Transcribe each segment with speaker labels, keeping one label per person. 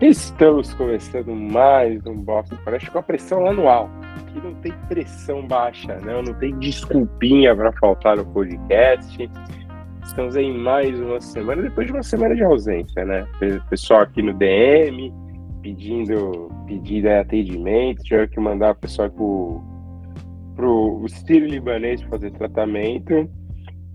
Speaker 1: Estamos começando mais um Boston Parece com a pressão alto. Aqui não tem pressão baixa, não, não tem desculpinha para faltar no podcast. Estamos em mais uma semana, depois de uma semana de ausência, né? Pessoal aqui no DM pedindo, pedindo atendimento, tiveram que mandar o pessoal pro, pro Sírio Libanês fazer tratamento.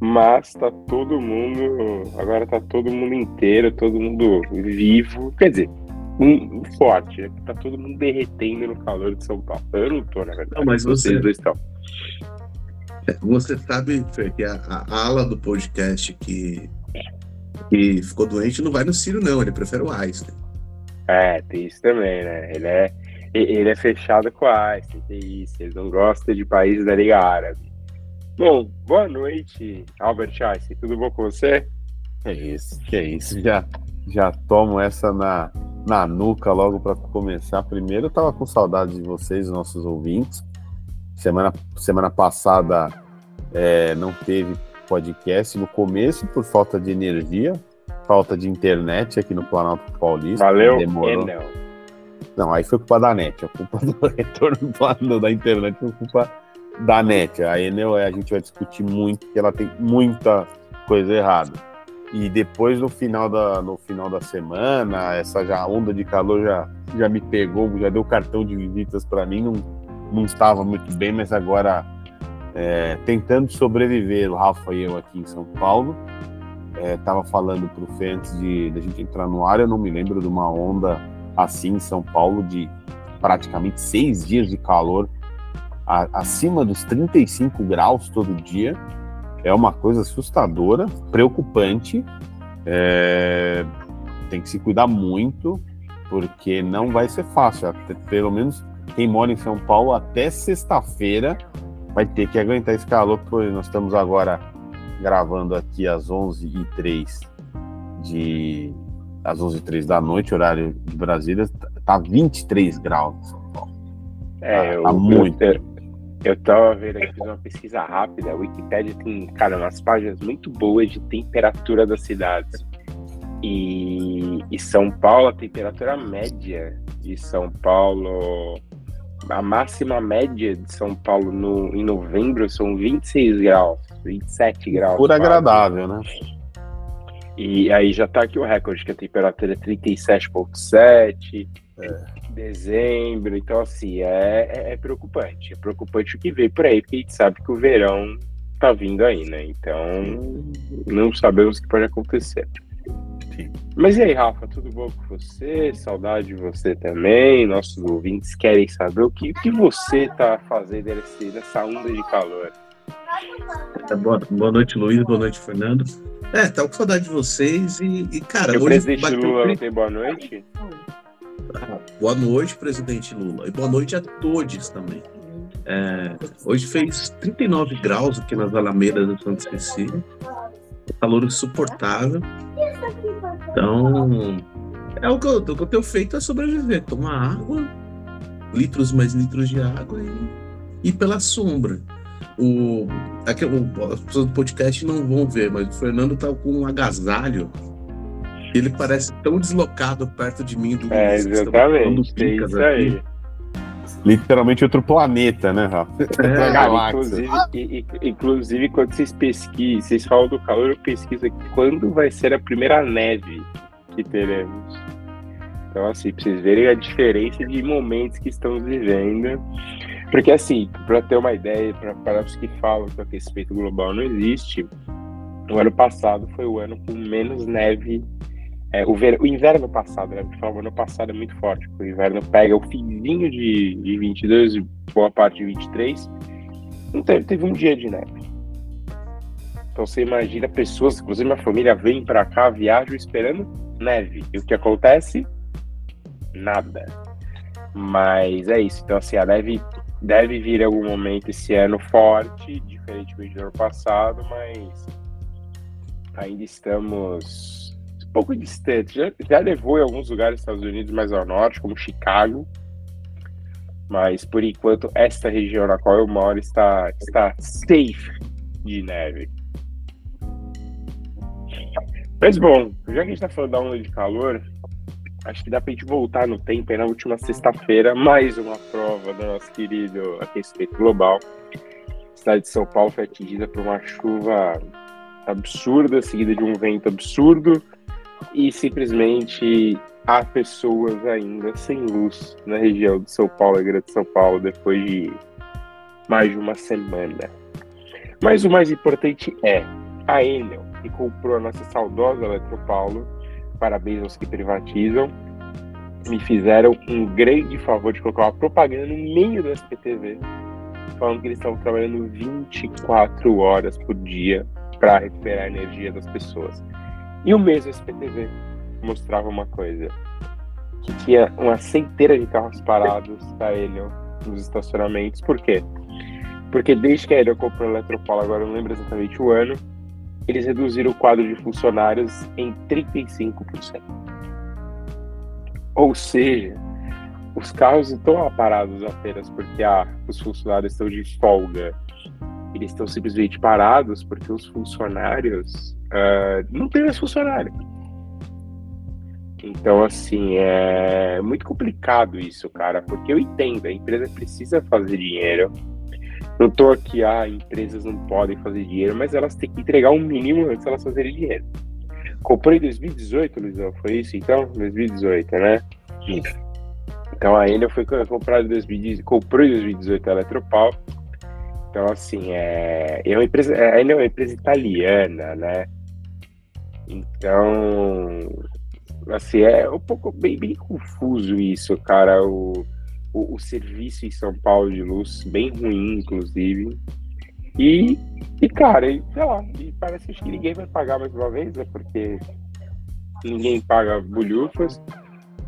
Speaker 1: Mas tá todo mundo. Agora tá todo mundo inteiro, todo mundo vivo. Quer dizer, um, forte. Né? Tá todo mundo derretendo no calor de São Paulo. Eu não tô, na verdade. Não,
Speaker 2: mas você... vocês dois estão. É, você sabe, Fer, que a, a, ala do podcast que, que ficou doente não vai no Ciro, não. Ele prefere o Einstein.
Speaker 1: É, tem isso também, né? Ele é, ele é fechado com o Einstein, tem isso. Ele não gosta de países da Liga Árabe. Bom, boa noite, Albert Einstein. Tudo bom com você?
Speaker 3: É isso, que é isso. Já, já tomo essa na, na nuca logo para começar. Primeiro, eu tava com saudade de vocês, nossos ouvintes. Semana, semana passada é, não teve podcast no começo por falta de energia, falta de internet aqui no Planalto Paulista.
Speaker 1: Valeu, demorou. Enel.
Speaker 3: Não, aí foi culpa da net. A culpa do retorno do, da internet foi culpa da net. A Enel a gente vai discutir muito, porque ela tem muita coisa errada. E depois no final da, no final da semana, essa já onda de calor já, já me pegou, já deu cartão de visitas para mim, não, não estava muito bem, mas agora é, tentando sobreviver, o Rafa e eu aqui em São Paulo. Estava é, falando para o Fê antes de, de a gente entrar no ar, eu não me lembro de uma onda assim em São Paulo de praticamente seis dias de calor a, acima dos 35 graus todo dia é uma coisa assustadora, preocupante. É, tem que se cuidar muito, porque não vai ser fácil. Pelo menos quem mora em São Paulo até sexta-feira vai ter que aguentar esse calor, porque nós estamos agora gravando aqui às 11h03 de às 11h03 da noite, horário de Brasília, tá 23 graus em São Paulo.
Speaker 1: É, tá, tá muito. Eu, eu tava vendo aqui, fiz uma pesquisa rápida. A Wikipedia tem, cara, umas páginas muito boas de temperatura das cidades. E, e São Paulo, a temperatura média de São Paulo, a máxima média de São Paulo no, em novembro são 26 graus, 27 graus.
Speaker 3: Por agradável, né?
Speaker 1: E aí já tá aqui o recorde, que a temperatura é 37,7. É dezembro. Então, assim, é, é, é, preocupante. É preocupante o que vem por aí, porque a gente sabe que o verão tá vindo aí, né? Então, não sabemos o que pode acontecer. Mas e aí, Rafa, tudo bom com você? Saudade de você também. Nossos ouvintes querem saber o que, que você tá fazendo nesse, nessa onda de calor.
Speaker 2: É, boa, boa noite, Luiz. Boa noite, Fernando. É, tá com saudade de vocês e, e cara.
Speaker 1: o presidente Lula não tem boa noite?
Speaker 2: Boa noite, presidente Lula. E boa noite a todos também. É, hoje fez 39 graus aqui nas Alamedas do Santo Cecília. Calor insuportável. Então, é o que, eu, o que eu tenho feito é sobreviver. Tomar água, litros mais litros de água e ir pela sombra. O, aqui, o, as pessoas do podcast não vão ver, mas o Fernando tá com um agasalho ele parece tão deslocado perto de mim do
Speaker 1: É, exatamente. É isso aí.
Speaker 3: Literalmente outro planeta, né, Rafa?
Speaker 1: É, cara, inclusive, inclusive, quando vocês pesquisam, vocês falam do calor, eu pesquiso aqui quando vai ser a primeira neve que teremos. Então, assim, pra vocês verem a diferença de momentos que estamos vivendo. Porque, assim, para ter uma ideia, para os que falam que o aquecimento global não existe, o ano passado foi o ano com menos neve é, o, ver, o inverno passado, né? Porque o ano passado é muito forte. O inverno pega o finzinho de, de 22 e boa parte de 23. Não teve, teve um dia de neve. Então você imagina pessoas, inclusive minha família, vem para cá, viajam esperando neve. E o que acontece? Nada. Mas é isso. Então, assim, a neve deve vir em algum momento esse ano forte, diferentemente do ano passado, mas ainda estamos um pouco distante. Já, já levou em alguns lugares dos Estados Unidos mais ao norte, como Chicago. Mas por enquanto, esta região na qual eu moro está, está safe de neve. Mas bom, já que a gente está falando da onda de calor, acho que dá pra gente voltar no tempo aí na última sexta-feira, mais uma prova do nosso querido aquecimento global. A cidade de São Paulo foi atingida por uma chuva absurda, seguida de um vento absurdo, e simplesmente há pessoas ainda sem luz na região de São Paulo e Grande São Paulo depois de mais de uma semana. Mas o mais importante é a Enel, que comprou a nossa saudosa Eletropaulo, parabéns aos que privatizam, me fizeram um grande favor de colocar uma propaganda no meio do SPTV, falando que eles estavam trabalhando 24 horas por dia para recuperar a energia das pessoas. E o mesmo SPTV mostrava uma coisa: que tinha uma centeira de carros parados da Enel nos estacionamentos. Por quê? Porque desde que a Enel comprou a Eletropaulo, agora não lembro exatamente o ano, eles reduziram o quadro de funcionários em 35%. Ou seja, os carros estão parados apenas porque ah, os funcionários estão de folga. Eles estão simplesmente parados porque os funcionários uh, não têm mais funcionário. Então, assim, é muito complicado isso, cara, porque eu entendo, a empresa precisa fazer dinheiro, não estou aqui, ah, empresas não podem fazer dinheiro, mas elas têm que entregar um mínimo antes de elas fazerem dinheiro. Comprei em 2018, Luizão, foi isso então? 2018, né? Isso. Então a Enel foi comprada em 2018, comprou em 2018 a Eletropau. Então, assim, é, é uma empresa, a Enel é uma empresa italiana, né? Então, assim, é um pouco bem, bem confuso isso, cara. O, o, o, serviço em São Paulo de luz, bem ruim, inclusive. E, e cara, e, sei lá, e parece que ninguém vai pagar mais uma vez, né? Porque ninguém paga bolhufas.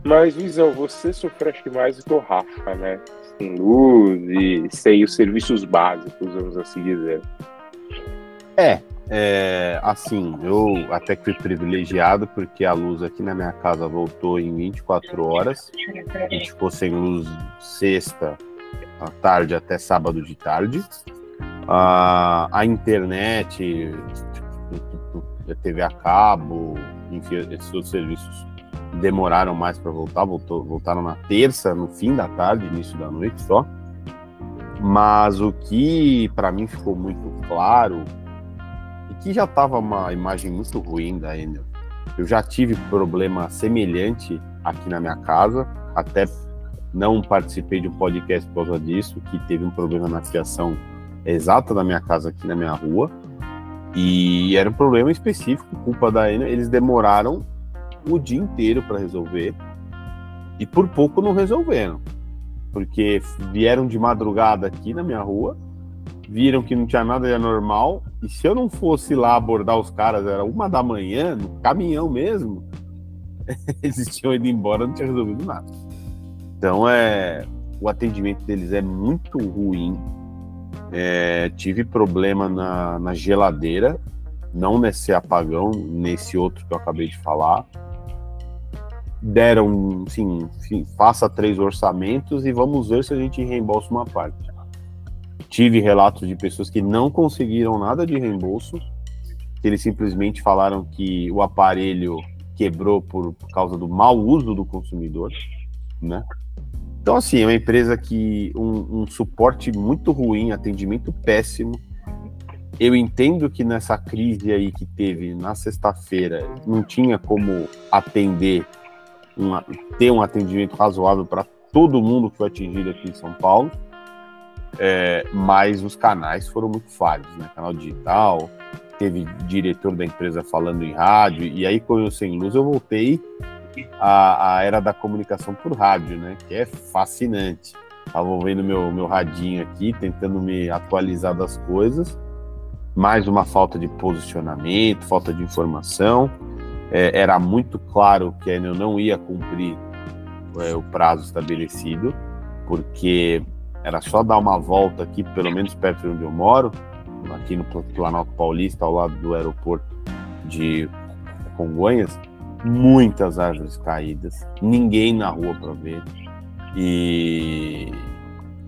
Speaker 1: Mas, Luizão, você sofre acho que mais do que o Rafa, né? Sem luz e sem os serviços básicos, vamos assim dizer.
Speaker 3: É, é, assim, eu até que fui privilegiado porque a luz aqui na minha casa voltou em 24 horas. A gente ficou sem luz sexta à tarde até sábado de tarde. Ah, a internet, TV a cabo, enfim, esses outros serviços demoraram mais para voltar, voltou, voltaram na terça, no fim da tarde, início da noite só. Mas o que para mim ficou muito claro que já estava uma imagem muito ruim da Enel. Eu já tive problema semelhante aqui na minha casa, até não participei de um podcast por causa disso, que teve um problema na fiação exata da minha casa aqui na minha rua. E era um problema específico, culpa da Enel. Eles demoraram o dia inteiro para resolver e por pouco não resolveram, porque vieram de madrugada aqui na minha rua viram que não tinha nada de anormal. E se eu não fosse lá abordar os caras, era uma da manhã, no caminhão mesmo, eles tinham ido embora, não tinha resolvido nada. Então é o atendimento deles é muito ruim. É, tive problema na, na geladeira, não nesse apagão, nesse outro que eu acabei de falar. Deram, sim, faça três orçamentos e vamos ver se a gente reembolsa uma parte tive relatos de pessoas que não conseguiram nada de reembolso, que eles simplesmente falaram que o aparelho quebrou por, causa do mau uso do consumidor, né? Então, assim, é uma empresa que um, um suporte muito ruim, atendimento péssimo. Eu entendo que nessa crise aí que teve na sexta-feira, não tinha como atender, uma, ter um atendimento razoável para todo mundo que foi atingido aqui em São Paulo é, mas os canais foram muito falhos, né? Canal digital, teve diretor da empresa falando em rádio, e aí com o Sem Luz eu voltei à, à era da comunicação por rádio, né? Que é fascinante. Tava vendo meu, meu radinho aqui, tentando me atualizar das coisas. Mais uma falta de posicionamento, falta de informação. É, era muito claro que a Enel não ia cumprir é, o prazo estabelecido, porque era só dar uma volta aqui, pelo menos perto de onde eu moro, aqui no Planalto Paulista, ao lado do aeroporto de Congonhas, muitas árvores caídas, ninguém na rua para ver. E,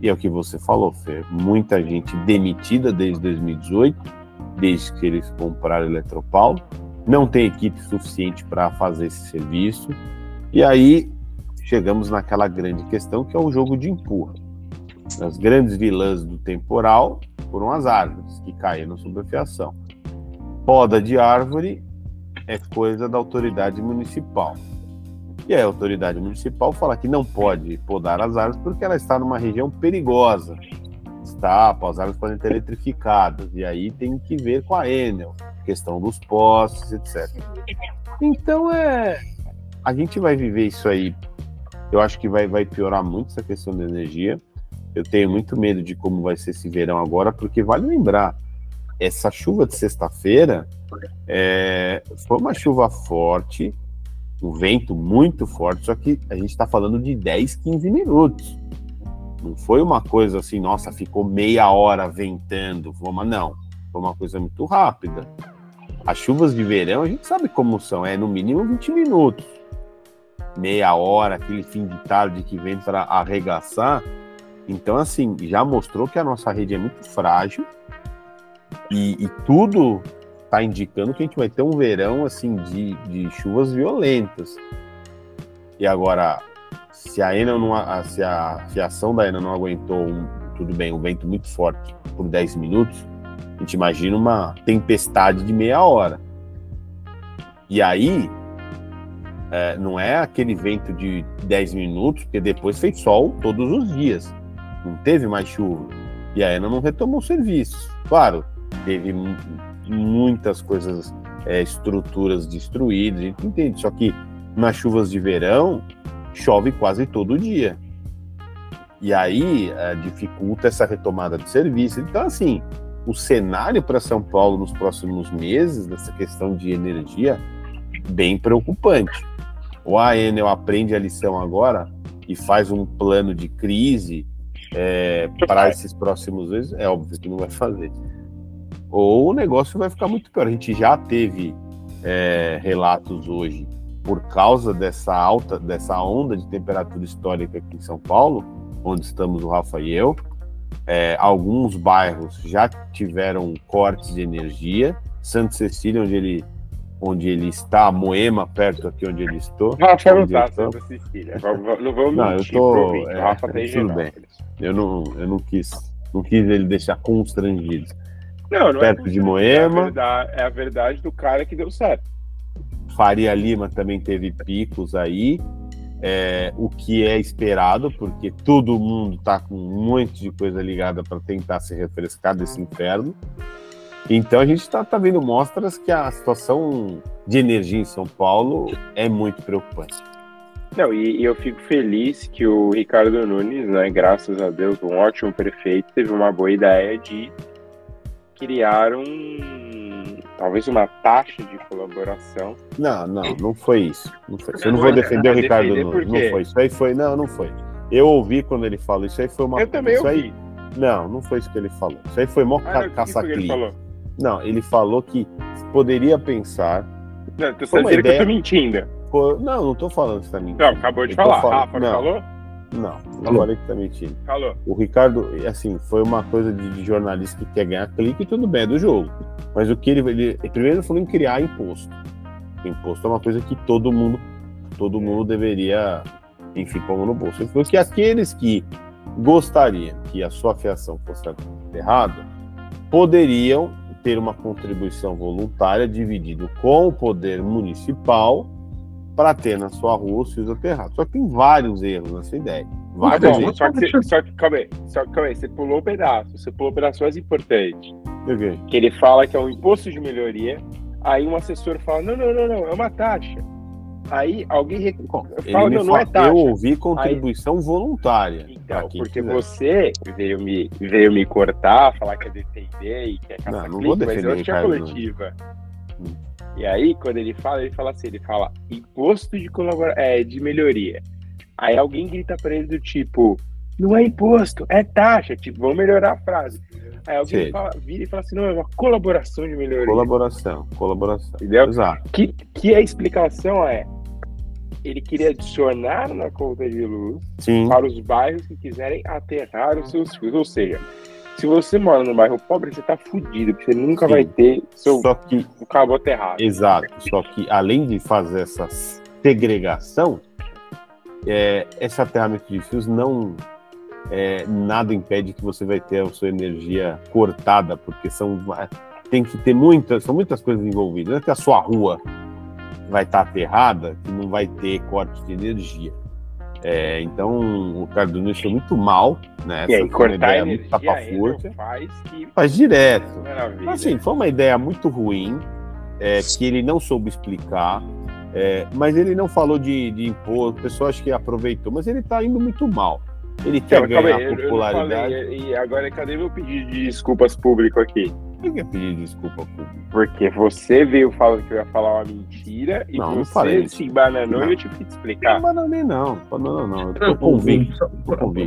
Speaker 3: e é o que você falou, Fê, muita gente demitida desde 2018, desde que eles compraram Eletropaulo, não tem equipe suficiente para fazer esse serviço. E aí chegamos naquela grande questão que é o jogo de empurra. As grandes vilãs do temporal foram as árvores que caíram sob a fiação. Poda de árvore é coisa da autoridade municipal. E a autoridade municipal fala que não pode podar as árvores porque ela está numa região perigosa. Está, as árvores podem estar eletrificadas. E aí tem que ver com a Enel, questão dos postes, etc. Então é. A gente vai viver isso aí. Eu acho que vai, vai piorar muito essa questão da energia. Eu tenho muito medo de como vai ser esse verão agora, porque vale lembrar, essa chuva de sexta-feira é, foi uma chuva forte, um vento muito forte, só que a gente está falando de 10, 15 minutos. Não foi uma coisa assim, nossa, ficou meia hora ventando, vamos, não. Foi uma coisa muito rápida. As chuvas de verão, a gente sabe como são, é no mínimo 20 minutos. Meia hora, aquele fim de tarde que vem para arregaçar. Então, assim, já mostrou que a nossa rede é muito frágil e, e tudo está indicando que a gente vai ter um verão assim de, de chuvas violentas. E agora, se a Enel não, se a fiação da Enel não aguentou um, tudo bem, um vento muito forte por 10 minutos, a gente imagina uma tempestade de meia hora. E aí, é, não é aquele vento de 10 minutos, porque depois fez sol todos os dias não teve mais chuva. E a ENA não retomou o serviço. Claro, teve muitas coisas, é, estruturas destruídas, a gente entende. Só que nas chuvas de verão, chove quase todo dia. E aí é, dificulta essa retomada de serviço. Então, assim, o cenário para São Paulo nos próximos meses, nessa questão de energia, bem preocupante. Ou a Enel aprende a lição agora e faz um plano de crise é, para esses próximos meses, é óbvio que não vai fazer. Ou o negócio vai ficar muito pior. A gente já teve é, relatos hoje por causa dessa alta, dessa onda de temperatura histórica aqui em São Paulo, onde estamos o Rafa e eu. É, alguns bairros já tiveram cortes de energia. Santa Cecília, onde ele onde ele está, Moema, perto aqui onde ele estou.
Speaker 1: Rafa não está, Santa Cecília. Não vamos
Speaker 3: não, eu tô, é, Rafa tem tudo bem. Eu não, eu não quis, não quis ele deixar constrangido.
Speaker 1: Não, não
Speaker 3: perto
Speaker 1: é
Speaker 3: de Moema. É
Speaker 1: a, verdade, é a verdade do cara que deu certo.
Speaker 3: Faria Lima também teve picos aí. É, o que é esperado, porque todo mundo está com um monte de coisa ligada para tentar se refrescar desse inferno. Então a gente está tá vendo mostras que a situação de energia em São Paulo é muito preocupante.
Speaker 1: Não, e, e, eu fico feliz que o Ricardo Nunes, né, graças a Deus, um ótimo prefeito, teve uma boa ideia de criar um talvez uma taxa de colaboração.
Speaker 3: Não, não, não foi isso. Não foi. Você não, não vou defender o Ricardo Nunes. Não foi. Isso aí foi. Não, não foi. Eu ouvi quando ele falou. Isso aí foi uma.
Speaker 1: Eu também
Speaker 3: isso
Speaker 1: ouvi.
Speaker 3: Aí, não, não foi isso que ele falou. Isso aí foi mó ah, caça-clima. Não, ele falou que poderia pensar.
Speaker 1: Não, você está dizendo ideia... que eu tô mentindo.
Speaker 3: Não, não tô falando que você tá mentindo.
Speaker 1: Não, acabou de eu falar. Falando... Rafa, não. falou?
Speaker 3: Não, não falei que tá mentindo. O Ricardo, assim, foi uma coisa de, de, jornalista que quer ganhar clique e tudo bem, é do jogo. Mas o que ele, ele. Primeiro falou em criar imposto. Imposto é uma coisa que todo mundo, todo mundo deveria, enfim, pôr no bolso. Ele falou que aqueles que gostariam que a sua fiação fosse errada poderiam ter uma contribuição voluntária dividido com o poder municipal para ter na sua rua os fios aterrados. Só que tem vários erros nessa ideia. Vários
Speaker 1: erros. Só que, você, só que calma aí, só que calma aí, você pulou um pedaço, você pulou um pedaço mais importante.
Speaker 3: Okay.
Speaker 1: Que ele fala que é um imposto de melhoria, aí um assessor fala, não, não, não, não, é uma taxa. Aí alguém
Speaker 3: Bom, fala, não, não é taxa. Eu ouvi contribuição aí... voluntária.
Speaker 1: Então, porque quiser. você veio me, veio me cortar, falar que é defender e que é
Speaker 3: caça não, não vou defender, mas eu acho que é
Speaker 1: coletiva. Hum. E aí, quando ele fala, ele fala assim, ele fala imposto de colabora é, de melhoria. Aí alguém grita para ele do tipo, não é imposto, é taxa, tipo, vamos melhorar a frase. Aí alguém fala, vira e fala assim, não, é uma colaboração de melhoria.
Speaker 3: Colaboração, colaboração.
Speaker 1: Entendeu?
Speaker 3: Exato.
Speaker 1: Que, que a explicação é, ele queria adicionar na conta de luz
Speaker 3: Sim.
Speaker 1: para os bairros que quiserem aterrar os seus fios. Ou seja, se você mora num bairro pobre, você tá fudido, porque você nunca Sim. vai ter seu
Speaker 3: só que,
Speaker 1: o cabo aterrado.
Speaker 3: Exato. Só que além de fazer essa segregação, é, esse aterramento de fios não é, nada impede que você vai ter a sua energia cortada, porque são tem que ter muitas, são muitas coisas envolvidas. Não é que a sua rua vai estar aterrada, que não vai ter corte de energia. É, então o Cardo Nunes foi muito mal, né?
Speaker 1: E aí, cortar a muito força. Faz, que...
Speaker 3: faz direto. Assim, foi uma ideia muito ruim, é, que ele não soube explicar. É, mas ele não falou de, de imposto, o pessoal acho que aproveitou, mas ele está indo muito mal. Ele quer ganhar aí, popularidade.
Speaker 1: Eu, eu e agora, cadê meu pedido de desculpas público aqui?
Speaker 3: Por que pedir desculpa público?
Speaker 1: Porque você veio falando que eu ia falar uma mentira e
Speaker 3: não,
Speaker 1: você
Speaker 3: não
Speaker 1: se embananou e eu tive que te explicar.
Speaker 3: Não bananei, não. Não, não, não. Eu tô convicto.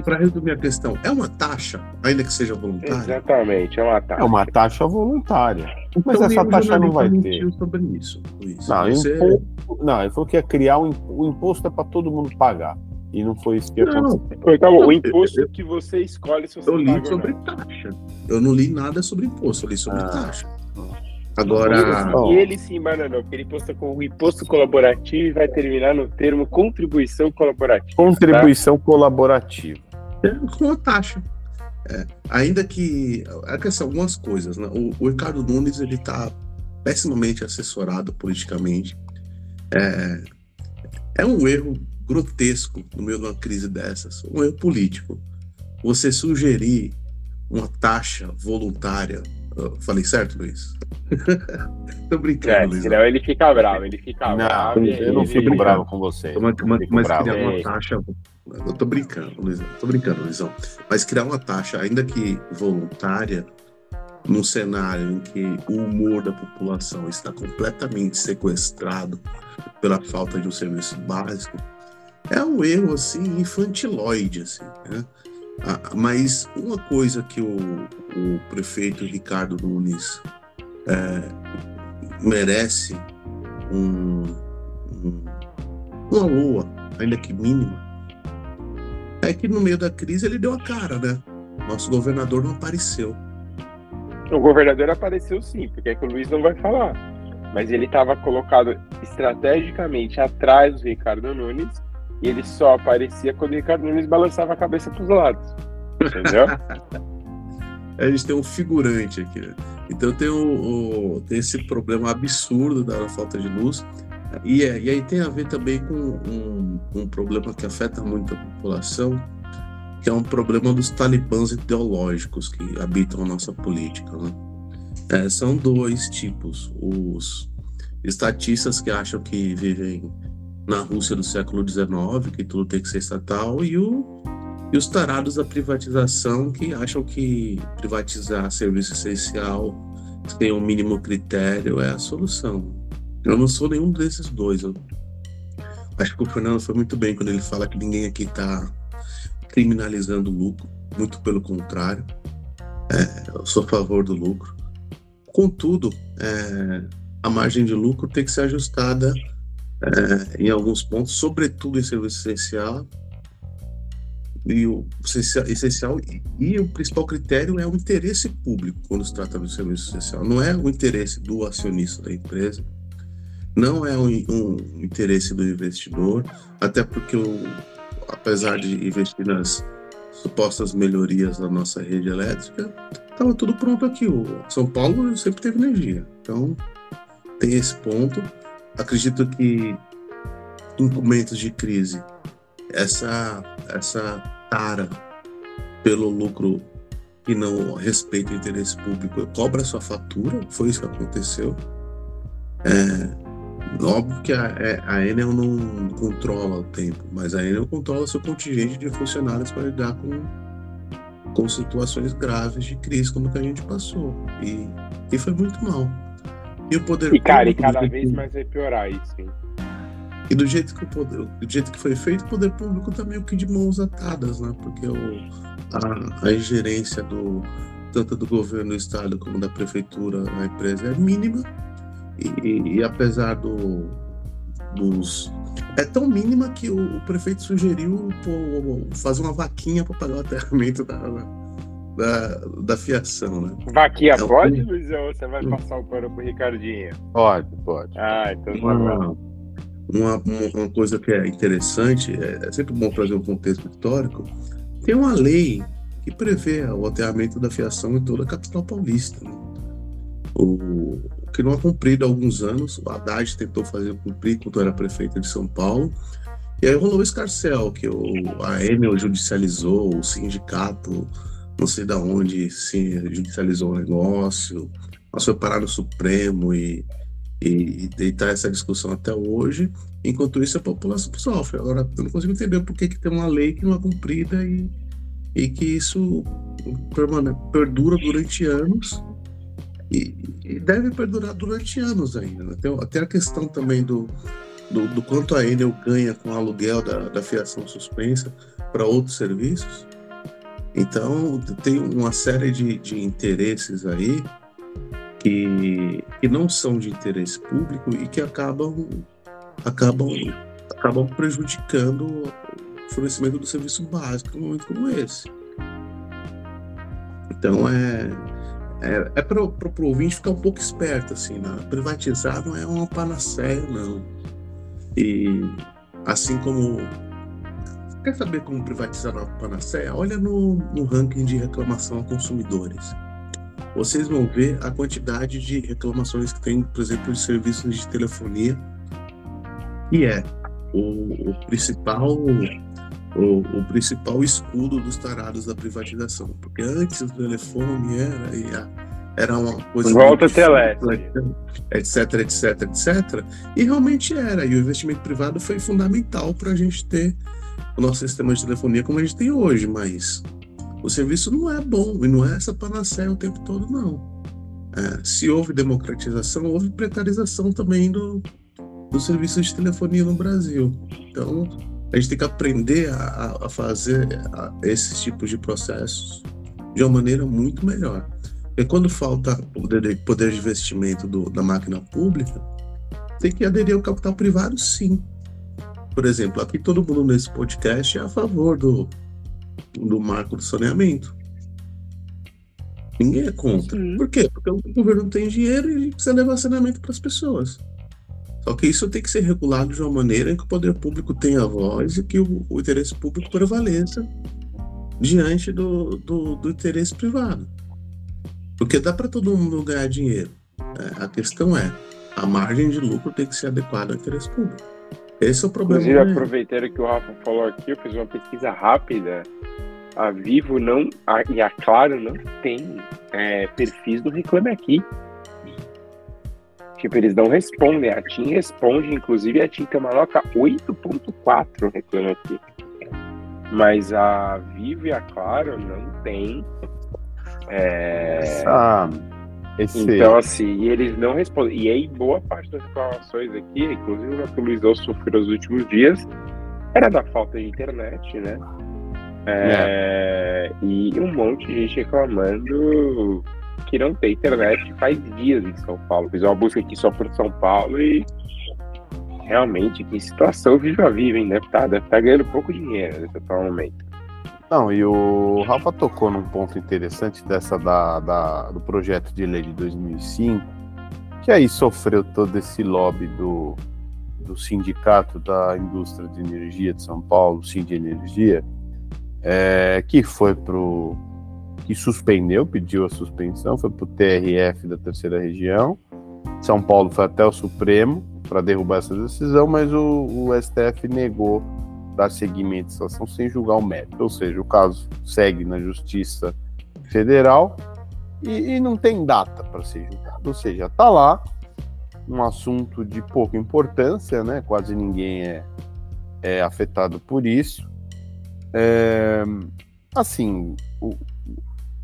Speaker 2: Para resumir a questão, é uma taxa, ainda que seja voluntária?
Speaker 1: Exatamente, é uma taxa.
Speaker 3: É uma taxa voluntária. Então, Mas essa taxa não vai ter.
Speaker 2: sobre isso. isso.
Speaker 3: Não, você... imposto, não, ele falou que ia criar um, o imposto é para todo mundo pagar. E não foi isso que aconteceu.
Speaker 1: Então, o imposto que você escolhe se você
Speaker 2: Eu li sobre taxa. Eu não li nada sobre imposto, eu li sobre ah. taxa. Agora.
Speaker 1: E ele se embananou, porque ele posta com o imposto colaborativo e vai terminar no termo contribuição colaborativa.
Speaker 3: Contribuição tá? colaborativa.
Speaker 2: É, com a taxa. É, ainda que. É que são algumas coisas, né? O, o Ricardo Nunes ele está pessimamente assessorado politicamente. É, é um erro grotesco no meio de uma crise dessas, um erro político. Você sugerir uma taxa voluntária. Eu falei certo, Luiz? Tô brincando, é, Luiz.
Speaker 1: Senão ele fica bravo, ele fica não, bravo.
Speaker 3: Eu não fico ele... bravo com você.
Speaker 2: Mas, mas, mas criar uma taxa. Eu tô brincando, Luizão. Tô brincando, Luizão. Mas criar uma taxa, ainda que voluntária, num cenário em que o humor da população está completamente sequestrado pela falta de um serviço básico, é um erro assim infantiloide, assim, né? ah, mas uma coisa que o, o prefeito Ricardo Nunes é, merece um, um, uma lua, ainda que mínima, é que no meio da crise ele deu a cara, né? Nosso governador não apareceu.
Speaker 1: O governador apareceu sim, porque é que o Luiz não vai falar. Mas ele estava colocado estrategicamente atrás do Ricardo Nunes e ele só aparecia quando o Ricardo Nunes balançava a cabeça para os lados. Entendeu?
Speaker 2: a gente tem um figurante aqui, né? Então tem, o, o, tem esse problema absurdo da falta de luz. E, é, e aí tem a ver também com um, um problema que afeta muito a população, que é um problema dos talibãs ideológicos que habitam a nossa política. Né? É, são dois tipos: os estatistas que acham que vivem na Rússia do século XIX, que tudo tem que ser estatal, e, o, e os tarados da privatização que acham que privatizar serviço essencial sem o um mínimo critério é a solução. Eu não sou nenhum desses dois. Eu acho que o Fernando foi muito bem quando ele fala que ninguém aqui está criminalizando o lucro, muito pelo contrário. É, eu sou a favor do lucro. Contudo, é, a margem de lucro tem que ser ajustada é, em alguns pontos, sobretudo em serviço essencial. E o essencial e, e, o principal critério é o interesse público quando se trata do serviço essencial. Não é o interesse do acionista da empresa, não é um, um interesse do investidor, até porque o, apesar de investir nas supostas melhorias da nossa rede elétrica, estava tudo pronto aqui. O São Paulo sempre teve energia, então tem esse ponto acredito que em momentos de crise, essa, essa tara pelo lucro que não respeita o interesse público cobra sua fatura, foi isso que aconteceu. É, óbvio que a, é, a Enel não controla o tempo, mas a Enel controla seu contingente de funcionários para lidar com, com situações graves de crise como que a gente passou. E, e foi muito mal. E o poder
Speaker 1: E, cara, e cada vez mais vai piorar isso, hein?
Speaker 2: E do jeito que o poder, do jeito que foi feito, o poder público tá meio que de mãos atadas, né? Porque o, a, a ingerência do tanto do governo do estado como da prefeitura na empresa é mínima. E, e apesar do, dos é tão mínima que o, o prefeito sugeriu pô, fazer uma vaquinha para pagar o aterramento da, da, da fiação, né?
Speaker 1: Vaquinha é, pode, Luizão? Ou você vai passar o pano pro Ricardinho?
Speaker 3: Pode, pode.
Speaker 1: Ah, então tá bom.
Speaker 2: uma, uma coisa que é interessante, é, é sempre bom trazer um contexto histórico, tem uma lei que prevê o aterramento da fiação em toda a capital paulista. Né? O, que não é cumprido há alguns anos, o Haddad tentou fazer cumprir quando era prefeito de São Paulo, e aí rolou o escarcel, que o, a Enel judicializou, o sindicato, não sei da onde, sim, judicializou o negócio, mas foi parar no Supremo e, e, deitar essa discussão até hoje. Enquanto isso, a população sofre. Agora, eu não consigo entender por que, que tem uma lei que não é cumprida e, e que isso perdura durante anos e, e, deve perdurar durante anos ainda. Né? Até a questão também do, do, do, quanto a Enel ganha com o aluguel da, da fiação suspensa para outros serviços. Então, tem uma série de, de interesses aí que, que não são de interesse público e que acabam, acabam, acabam prejudicando o fornecimento do serviço básico num momento como esse. Então, é, é, é para o ouvinte ficar um pouco esperto, assim, né? privatizar não é uma panaceia, não. E assim como. Quer saber como privatizar uma panaceia? Olha no, no ranking de reclamação a consumidores. Vocês vão ver a quantidade de reclamações que tem, por exemplo, de serviços de telefonia, que é o, o principal o, o, principal escudo dos tarados da privatização. Porque antes o telefone era, era uma coisa.
Speaker 1: Volta teléstica.
Speaker 2: Etc, etc, etc. E realmente era. E o investimento privado foi fundamental para a gente ter o nosso sistema de telefonia como a gente tem hoje. Mas o serviço não é bom e não é essa panaceia o tempo todo, não. É, se houve democratização, houve precarização também do, do serviço de telefonia no Brasil. Então, a gente tem que aprender a, a fazer a, esses tipos de processos de uma maneira muito melhor. E quando falta poder, poder de investimento do, da máquina pública, tem que aderir ao capital privado, sim. Por exemplo, aqui todo mundo nesse podcast é a favor do, do marco do saneamento. Ninguém é contra. Sim. Por quê? Porque o governo tem dinheiro e precisa levar saneamento para as pessoas. Só que isso tem que ser regulado de uma maneira em que o poder público tenha voz e que o, o interesse público prevaleça diante do, do, do, interesse privado. Porque dá para todo mundo ganhar dinheiro. Né? A questão é, a margem de lucro tem que ser adequada ao interesse público. Esse é o problema.
Speaker 1: Inclusive, aproveitando que o Rafa falou aqui, eu fiz uma pesquisa rápida. A Vivo não a, e a Claro não tem é, perfis do Reclame Aqui. Tipo, eles não respondem. A TIM responde, inclusive a TIM tem uma nota 8.4 reclame aqui. Mas a Vivo e a Claro não tem. É...
Speaker 3: Essa...
Speaker 1: Esse... Então, assim, e eles não respondem. E aí, boa parte das reclamações aqui, inclusive o que o Luizão sofreu nos últimos dias, era da falta de internet, né? É... É. E um monte de gente reclamando que não tem internet faz dias em São Paulo. Fiz uma busca aqui só por São Paulo e realmente que situação viva viva, hein? Deve estar tá, deve tá ganhando pouco dinheiro nesse atual momento.
Speaker 3: Não, e o Rafa tocou num ponto interessante dessa da, da, do projeto de lei de 2005, que aí sofreu todo esse lobby do, do Sindicato da Indústria de Energia de São Paulo, Sind Energia, é, que foi pro que suspendeu, pediu a suspensão, foi para o TRF da terceira região. São Paulo foi até o Supremo para derrubar essa decisão, mas o, o STF negou dar seguimento à situação sem julgar o mérito. Ou seja, o caso segue na Justiça Federal e, e não tem data para ser julgado. Ou seja, está lá um assunto de pouca importância, né? Quase ninguém é, é afetado por isso. É, assim, o,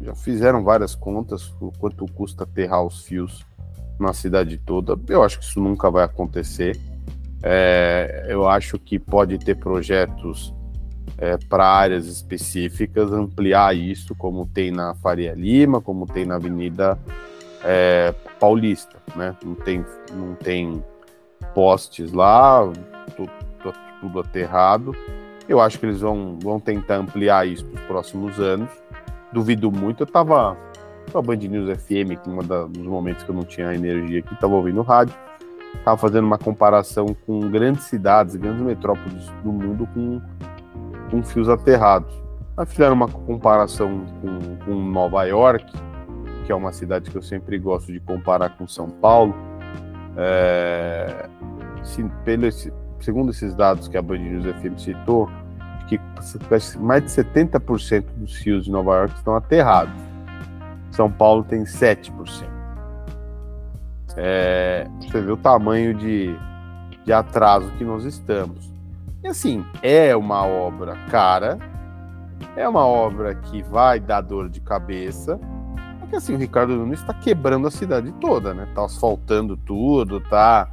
Speaker 3: já fizeram várias contas o quanto custa aterrar os fios na cidade toda. Eu acho que isso nunca vai acontecer. É, eu acho que pode ter projetos é, para áreas específicas, ampliar isso, como tem na Faria Lima, como tem na Avenida é, Paulista, né? Não tem, não tem postes lá, tudo, tudo aterrado. Eu acho que eles vão, vão tentar ampliar isso para os próximos anos duvido muito. Eu tava com a Band News FM, que um dos momentos que eu não tinha energia aqui, tava ouvindo rádio. Estava fazendo uma comparação com grandes cidades, grandes metrópoles do mundo com, com fios aterrados. Aí fizeram uma comparação com, com Nova York, que é uma cidade que eu sempre gosto de comparar com São Paulo. É, se, pelo, segundo esses dados que a Band News FM citou, que mais de 70% dos fios de Nova York estão aterrados. São Paulo tem 7%. É, você vê o tamanho de, de atraso que nós estamos. E assim, é uma obra cara, é uma obra que vai dar dor de cabeça, porque assim, o Ricardo Nunes está quebrando a cidade toda, né? Tá asfaltando tudo, tá.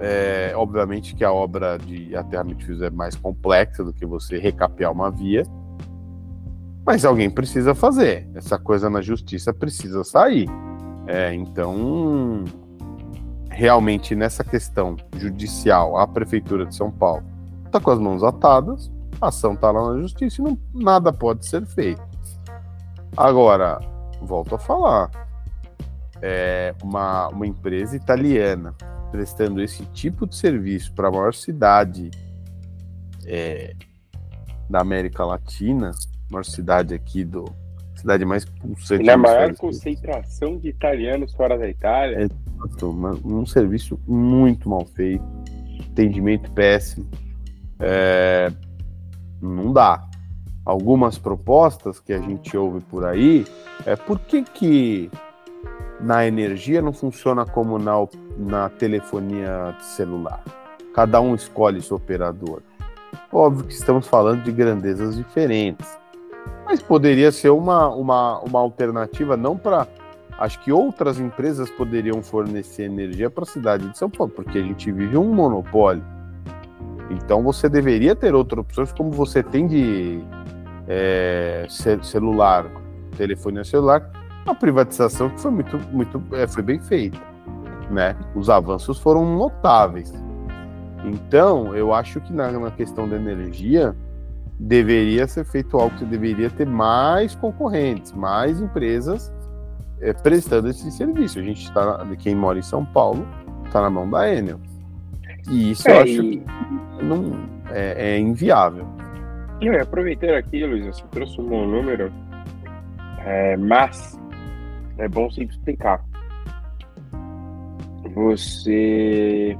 Speaker 3: É, obviamente que a obra de aterramento fios é mais complexa do que você recapear uma via, mas alguém precisa fazer. Essa coisa na justiça precisa sair. É, então, realmente nessa questão judicial, a prefeitura de São Paulo está com as mãos atadas, a ação está lá na justiça e não, nada pode ser feito. Agora, volto a falar, é uma, uma empresa italiana prestando esse tipo de serviço para a maior cidade é, da América Latina, maior cidade aqui do cidade mais pulsante.
Speaker 1: E na maior concentração de italianos fora da Itália.
Speaker 3: É, um serviço muito mal feito, atendimento péssimo. É, não dá. Algumas propostas que a gente ouve por aí é por que, que na energia não funciona como na, na telefonia celular? Cada um escolhe seu operador. Óbvio que estamos falando de grandezas diferentes, mas poderia ser uma, uma, uma alternativa não para. Acho que outras empresas poderiam fornecer energia para a cidade de São Paulo, porque a gente vive um monopólio. Então você deveria ter outras opções, como você tem de é, celular, telefonia celular, a privatização que foi muito, muito é, foi bem feita, né? Os avanços foram notáveis. Então, eu acho que na, na questão da energia deveria ser feito algo que deveria ter mais concorrentes, mais empresas é, prestando esse serviço. A gente está, quem mora em São Paulo, está na mão da Enel. E isso é, eu acho e... que não, é, é inviável.
Speaker 1: E aproveitando aqui, Luiz, você trouxe um bom número, é, mas é bom sempre explicar. Você.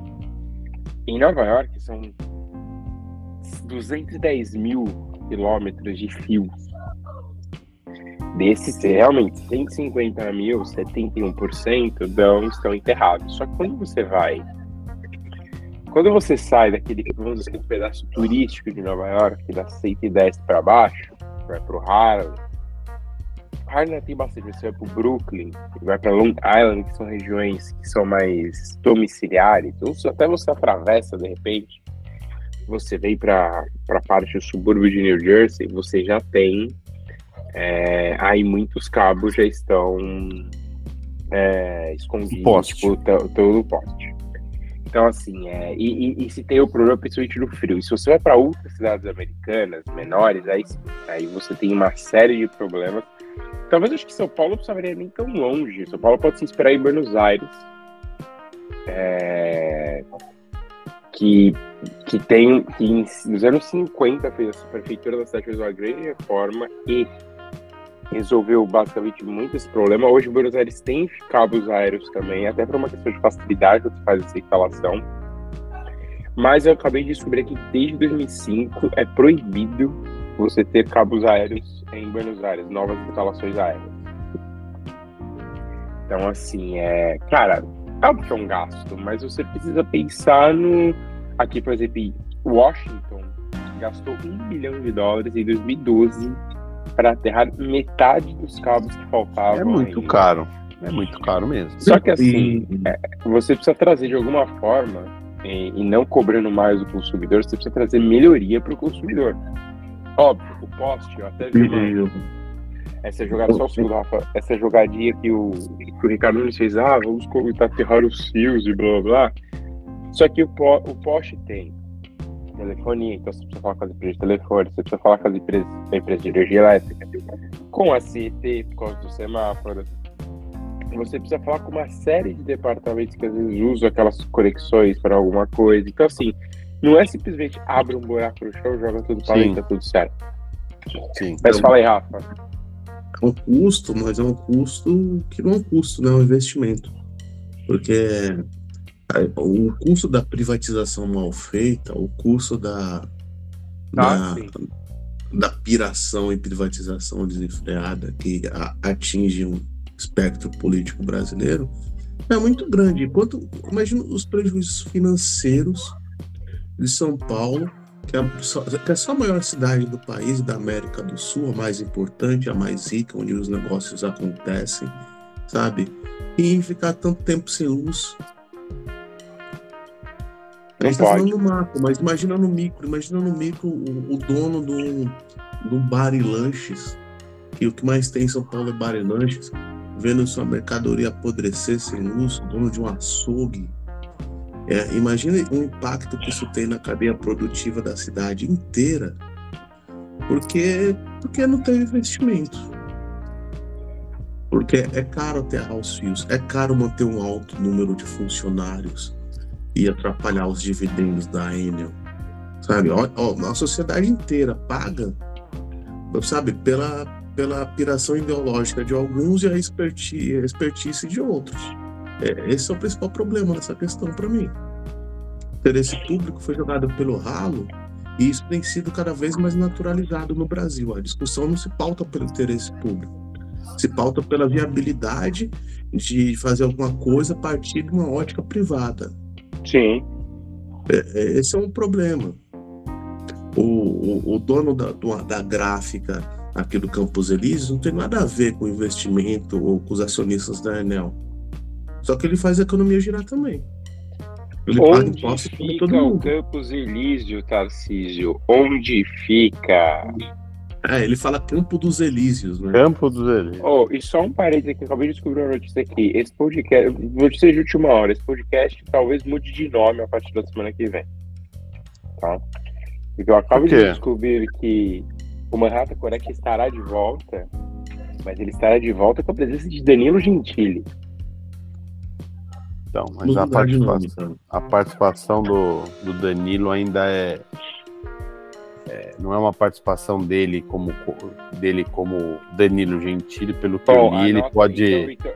Speaker 1: Em Nova York são 210 mil quilômetros de fios. Desses, realmente, 150 mil, 71% dão, estão enterrados. Só que quando você vai. Quando você sai daquele, vamos dizer, pedaço turístico de Nova York, da 110 para baixo, vai para o Harlem, Harlem tem bastante. Você vai para o Brooklyn, vai para Long Island, que são regiões que são mais domiciliares. Ou até você atravessa de repente, você vem para a parte do subúrbio de New Jersey, você já tem. É, aí muitos cabos já estão é, escondidos,
Speaker 3: poste.
Speaker 1: todo o poste. Então, assim, é, e, e, e, se tem o problema principalmente no frio. E se você vai para outras cidades americanas menores, aí, aí você tem uma série de problemas Talvez acho que São Paulo não precisaria nem tão longe. São Paulo pode se inspirar em Buenos Aires. É, que, que tem que nos anos 50 fez a prefeitura da cidade fez uma grande reforma e resolveu basicamente muito esse problema. Hoje Buenos Aires tem cabos aéreos também, até por uma questão de facilidade você faz essa instalação. Mas eu acabei de descobrir que desde 2005 é proibido você ter cabos aéreos em Buenos Aires, novas instalações aéreas. Então, assim, é. Cara, que é um gasto, mas você precisa pensar no. Aqui, por exemplo, Washington gastou um bilhão de dólares em 2012 para aterrar metade dos cabos que faltavam.
Speaker 3: É muito ainda. caro. É muito caro mesmo.
Speaker 1: Só que assim, é, você precisa trazer de alguma forma, e, e não cobrando mais o consumidor, você precisa trazer melhoria para o consumidor. Óbvio, o poste, eu até vi uma, essa jogada, só o segundo, Rafa, essa jogadinha que o, que o Ricardo Nunes fez, ah, vamos aterrar os fios e blá blá. Só que o, po, o poste tem telefonia, então você precisa falar com as empresas de telefone, você precisa falar com as empresas, a empresa de energia elétrica, com a CET, por causa do semáforo. você precisa falar com uma série de departamentos que às vezes usam aquelas conexões para alguma coisa. Então, assim, não é simplesmente abre um buraco no chão, joga tudo para dentro, tá tudo certo.
Speaker 3: Sim.
Speaker 1: Mas fala aí, Rafa.
Speaker 2: É um custo, mas é um custo que não é um custo, né? É um investimento. Porque o custo da privatização mal feita, o custo da,
Speaker 1: Ah,
Speaker 2: da, da piração e privatização desenfreada que a- atinge um espectro político brasileiro é muito grande. Quanto, imagina os prejuízos financeiros de São Paulo, que é, só, que é só a maior cidade do país, da América do Sul, a mais importante, a mais rica, onde os negócios acontecem, sabe? E ficar tanto tempo sem luz. A gente tá falando no macro, mas imagina no micro, imagina no micro o, o dono do, do bar e lanches, que o que mais tem em São Paulo é bar e lanches, vendo sua mercadoria apodrecer sem luz, o dono de um açougue. É, imagina o impacto que isso tem na cadeia produtiva da cidade inteira, porque, porque não tem investimento. Porque é caro aterrar os fios, é caro manter um alto número de funcionários e atrapalhar os dividendos da Enel. Sabe, ó, ó, a sociedade inteira paga, sabe, pela, pela piração ideológica de alguns e a expertise, a expertise de outros. É, esse é o principal problema dessa questão para mim. O interesse público foi jogado pelo ralo e isso tem sido cada vez mais naturalizado no Brasil. A discussão não se pauta pelo interesse público, se pauta pela viabilidade de fazer alguma coisa a partir de uma ótica privada.
Speaker 1: Sim.
Speaker 2: É, Esse é um problema. O, o, o dono da, da gráfica aqui do Campos Elíseos não tem nada a ver com investimento ou com os acionistas da Enel. Só que ele faz a economia girar também. Ele paga
Speaker 1: Onde
Speaker 2: como
Speaker 1: fica
Speaker 2: todo
Speaker 1: o
Speaker 2: mundo.
Speaker 1: Campos Elísio, Tarcísio? Onde fica?
Speaker 2: É, ele fala Campo dos Elíseos, né?
Speaker 3: Campo dos Elíseos.
Speaker 1: Oh, e só um parênteses aqui, eu acabei de descobrir uma notícia aqui. Esse podcast, notícia de última hora, esse podcast talvez mude de nome a partir da semana que vem. Tá? Porque eu acabo de descobrir que o Manhattan Correct estará de volta, mas ele estará de volta com a presença de Danilo Gentili.
Speaker 3: Então, mas a participação, a participação do, do Danilo ainda é, é, Não é uma participação dele como, co- dele como Danilo Gentili, pelo que eu
Speaker 1: Bom,
Speaker 3: li, ele
Speaker 1: nota-
Speaker 3: pode.
Speaker 1: Então, então,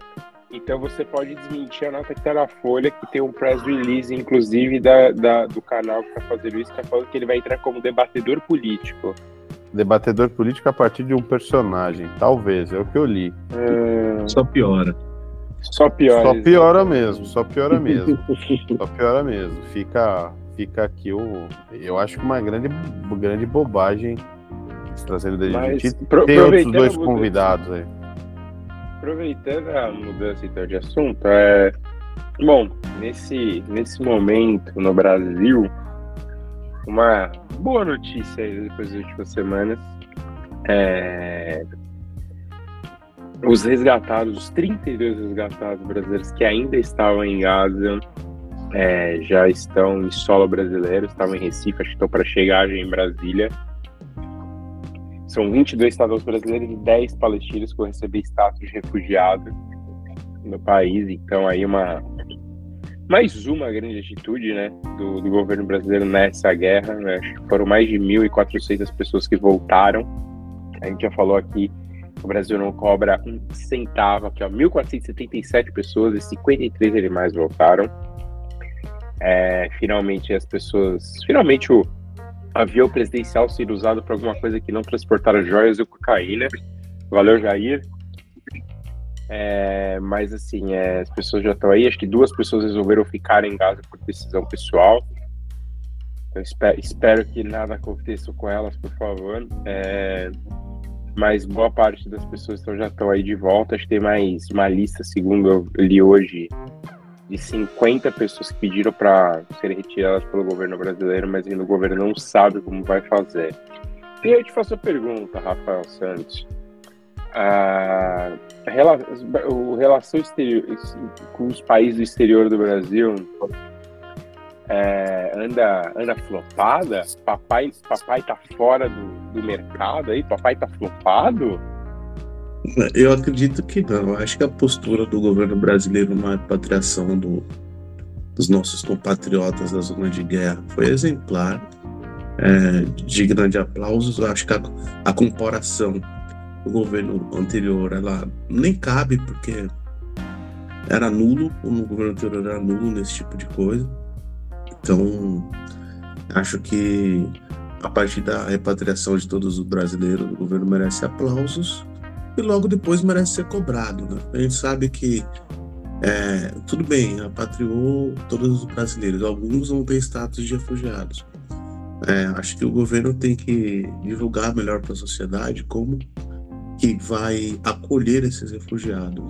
Speaker 1: então você pode desmentir a nota que tá na Folha, que tem um press release, inclusive, da, da- do canal que tá fazendo isso, que tá falando que ele vai entrar como debatedor político.
Speaker 3: Debatedor político a partir de um personagem. Talvez, é o que eu li.
Speaker 2: Só piora.
Speaker 1: Só piora.
Speaker 3: Só piora mesmo, só piora mesmo. Só piora mesmo. Fica, fica aqui o. Eu acho que uma grande, grande bobagem trazendo
Speaker 1: Mas,
Speaker 3: Gentili.
Speaker 1: pro-
Speaker 3: Tem outros dois convidados aí.
Speaker 1: Aproveitando a mudança então, de assunto, é... bom, nesse, nesse momento no Brasil, uma boa notícia aí depois das últimas semanas é... os resgatados, os 32 resgatados brasileiros que ainda estavam em Gaza é, já estão em solo brasileiro, estavam em Recife, acho que estão para chegar já em Brasília. São 22 cidadãos brasileiros e 10 palestinos que vão receber status de refugiado no país. Então, aí, uma mais uma grande atitude né, do, do governo brasileiro nessa guerra. Né? Acho que foram mais de 1.400 pessoas que voltaram. A gente já falou aqui o Brasil não cobra um centavo, aqui, ó, 1.477 pessoas e 53 animais voltaram. É, finalmente as pessoas. Finalmente o avião presidencial ser usado para alguma coisa que não transportar joias ou cocaína. Valeu, Jair. É, mas assim, é, as pessoas já estão aí. Acho que duas pessoas resolveram ficar em Gaza por decisão pessoal. Eu espero, espero que nada aconteça com elas, por favor. É, mas boa parte das pessoas então, já estão aí de volta. Acho que tem mais uma lista, segundo eu li hoje, de 50 pessoas que pediram para serem retiradas pelo governo brasileiro, mas ainda o governo não sabe como vai fazer. E eu te faço a pergunta, Rafael Santos. A, a relação exterior, com os países do exterior do Brasil é, anda, anda flopada? Papai, papai tá fora do, do mercado aí? Papai tá flopado?
Speaker 2: Eu acredito que não. Acho que a postura do governo brasileiro na repatriação do, dos nossos compatriotas da zona de guerra foi exemplar, é, digna de aplausos. Acho que a, a comparação do governo anterior ela nem cabe, porque era nulo, o governo anterior era nulo nesse tipo de coisa. Então, acho que a partir da repatriação de todos os brasileiros, o governo merece aplausos e logo depois merece ser cobrado. Né? A gente sabe que é, tudo bem, repatriou todos os brasileiros, alguns não têm status de refugiados. É, acho que o governo tem que divulgar melhor para a sociedade como que vai acolher esses refugiados.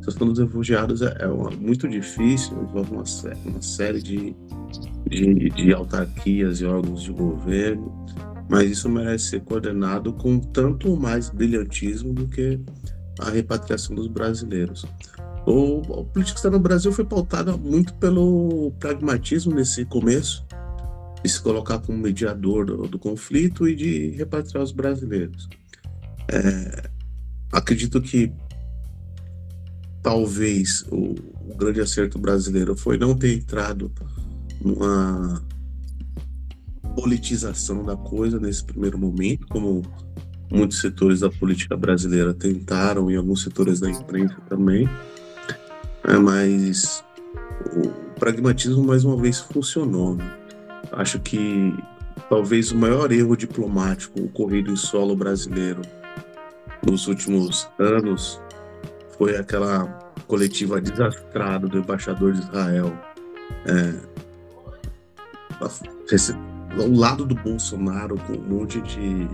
Speaker 2: A questão dos refugiados é, é muito difícil, envolve uma, uma série de, de, de autarquias e órgãos de governo, mas isso merece ser coordenado com tanto mais brilhantismo do que a repatriação dos brasileiros. O, a política externa no Brasil foi pautada muito pelo pragmatismo nesse começo, de se colocar como mediador do, do conflito e de repatriar os brasileiros. É, acredito que talvez o, o, grande acerto brasileiro foi não ter entrado numa politização da coisa nesse primeiro momento, como muitos setores da política brasileira tentaram e alguns setores da imprensa também. É, mas o pragmatismo mais uma vez funcionou. Né? Acho que talvez o maior erro diplomático ocorrido em solo brasileiro nos últimos anos foi aquela coletiva desastrada do embaixador de Israel. É, ao lado do Bolsonaro com um monte de,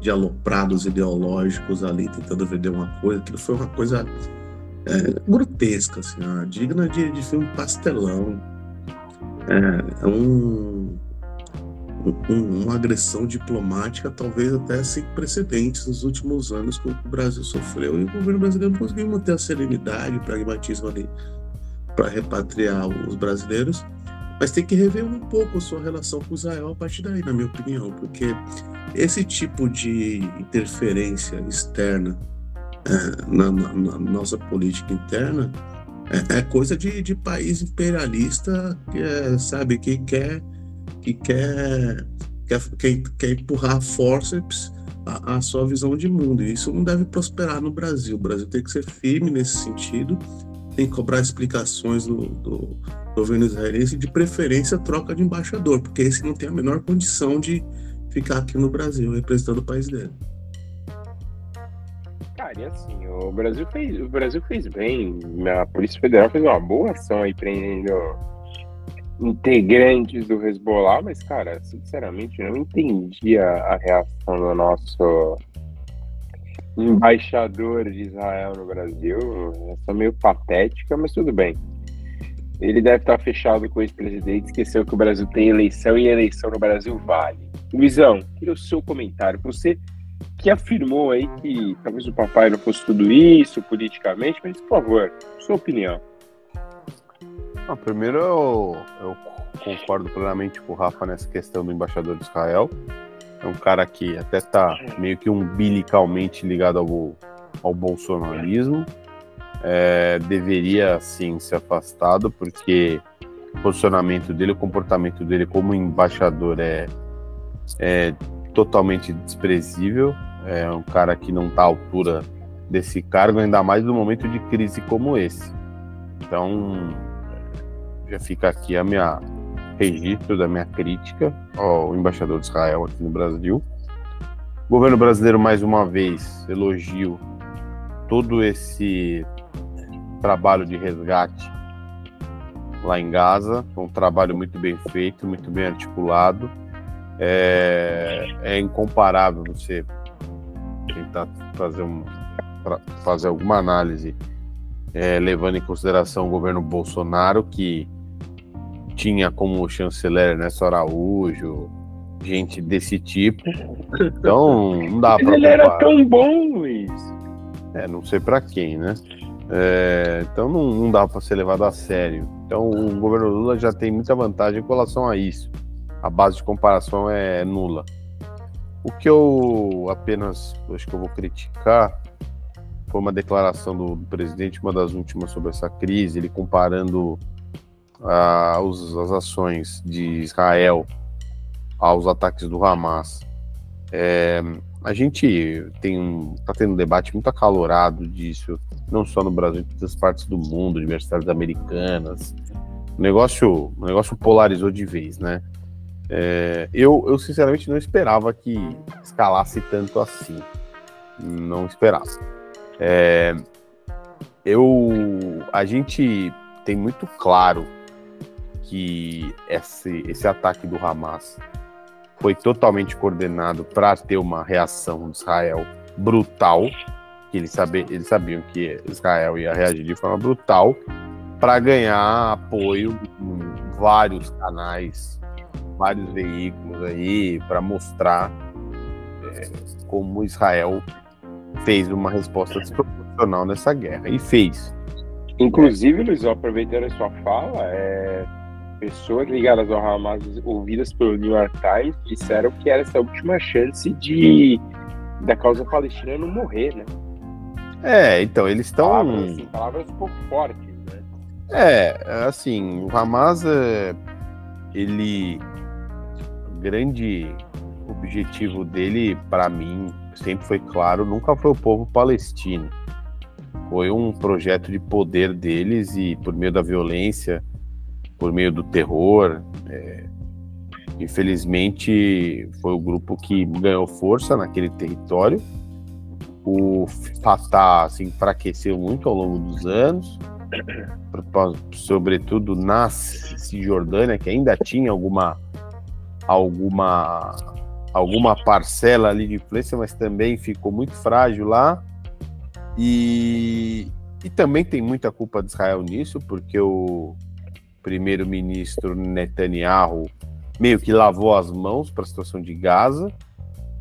Speaker 2: de aloprados ideológicos ali tentando vender uma coisa, aquilo foi uma coisa é, grotesca, assim, ó, digna de, de filme pastelão. É, é um, um, uma agressão diplomática, talvez até sem precedentes nos últimos anos que o Brasil sofreu. E o governo brasileiro conseguiu manter a serenidade e pragmatismo ali para repatriar os brasileiros mas tem que rever um pouco a sua relação com Israel a partir daí, na minha opinião, porque esse tipo de interferência externa é, na, na, na, nossa política interna é, é coisa de, de, país imperialista que é, sabe que quer que quer quer, quer, empurrar forceps a, a, sua visão de mundo. E isso não deve prosperar no Brasil. O Brasil tem que ser firme nesse sentido, tem que cobrar explicações do, do governo israelense, de preferência troca de embaixador, porque esse não tem a menor condição de ficar aqui no Brasil representando o país dele.
Speaker 1: Cara, e assim, o Brasil fez, o Brasil fez bem, a Polícia Federal fez uma boa ação aí prendendo integrantes do Hezbollah, mas, cara, sinceramente, eu não entendi a, a reação do nosso embaixador de Israel no Brasil. Essa meio patética, mas tudo bem. Ele deve estar fechado com o ex-presidente, esqueceu que o Brasil tem eleição e eleição no Brasil vale. Luizão, queria o seu comentário. Você que afirmou aí que talvez o papai não fosse tudo isso politicamente, mas por favor, sua opinião.
Speaker 3: Não, primeiro eu, eu concordo plenamente com o Rafa nessa questão do embaixador de Israel. É um cara que até está meio que umbilicalmente ligado ao, ao bolsonarismo é, deveria sim ser afastado, porque o posicionamento dele, o comportamento dele como embaixador é, é totalmente desprezível. É um cara que não está à altura desse cargo, ainda mais no momento de crise como esse. Então, já fica aqui a minha registro da minha crítica ao embaixador de Israel aqui no Brasil. O governo brasileiro, mais uma vez, elogio todo esse trabalho de resgate lá em Gaza. um trabalho muito bem feito, muito bem articulado. É, é incomparável você tentar fazer, um, fazer alguma análise é, levando em consideração o governo Bolsonaro, que tinha como chanceler Ernesto Araújo, gente desse tipo. Então, não dá para.
Speaker 1: Ele era tão bom, Luiz.
Speaker 3: É, não sei para quem, né? É, então não, não dá para ser levado a sério. Então o governo Lula já tem muita vantagem com relação a isso. A base de comparação é nula. O que eu apenas acho que eu vou criticar foi uma declaração do, do, presidente, uma das últimas sobre essa crise, ele comparando os, as ações de Israel aos ataques do Hamas. É, a gente tem um, tá tendo um debate muito acalorado disso, não só no Brasil, em todas as partes do mundo, universidades americanas. O negócio, o negócio polarizou de vez, né? É, eu, eu sinceramente não esperava que escalasse tanto assim. Não esperava. É, eu, a gente tem muito claro que esse, esse ataque do Hamas foi totalmente coordenado para ter uma reação de Israel brutal, que eles, sabe, eles sabiam que Israel ia reagir de forma brutal, para ganhar apoio em vários canais, vários veículos aí, para mostrar é, como Israel fez uma resposta desproporcional nessa guerra, e fez.
Speaker 1: Inclusive, Luiz, aproveitando a sua fala, é pessoas ligadas ao Hamas, ouvidas pelo New York Times, disseram que era essa última chance de da causa palestina não morrer, né?
Speaker 3: É, então, eles estão.
Speaker 1: Palavras, assim, palavras um pouco fortes, né?
Speaker 3: É, assim, o Hamas, é, ele. O grande objetivo dele, para mim, sempre foi claro, nunca foi o povo palestino. Foi um projeto de poder deles e, por meio da violência, por meio do terror. É, infelizmente, foi o grupo que ganhou força naquele território. O Fatah se enfraqueceu muito ao longo dos anos, sobretudo na Cisjordânia, que ainda tinha alguma alguma alguma parcela ali de influência, mas também ficou muito frágil lá. E, e também tem muita culpa de Israel nisso, porque o, primeiro-ministro Netanyahu meio que lavou as mãos para a situação de Gaza.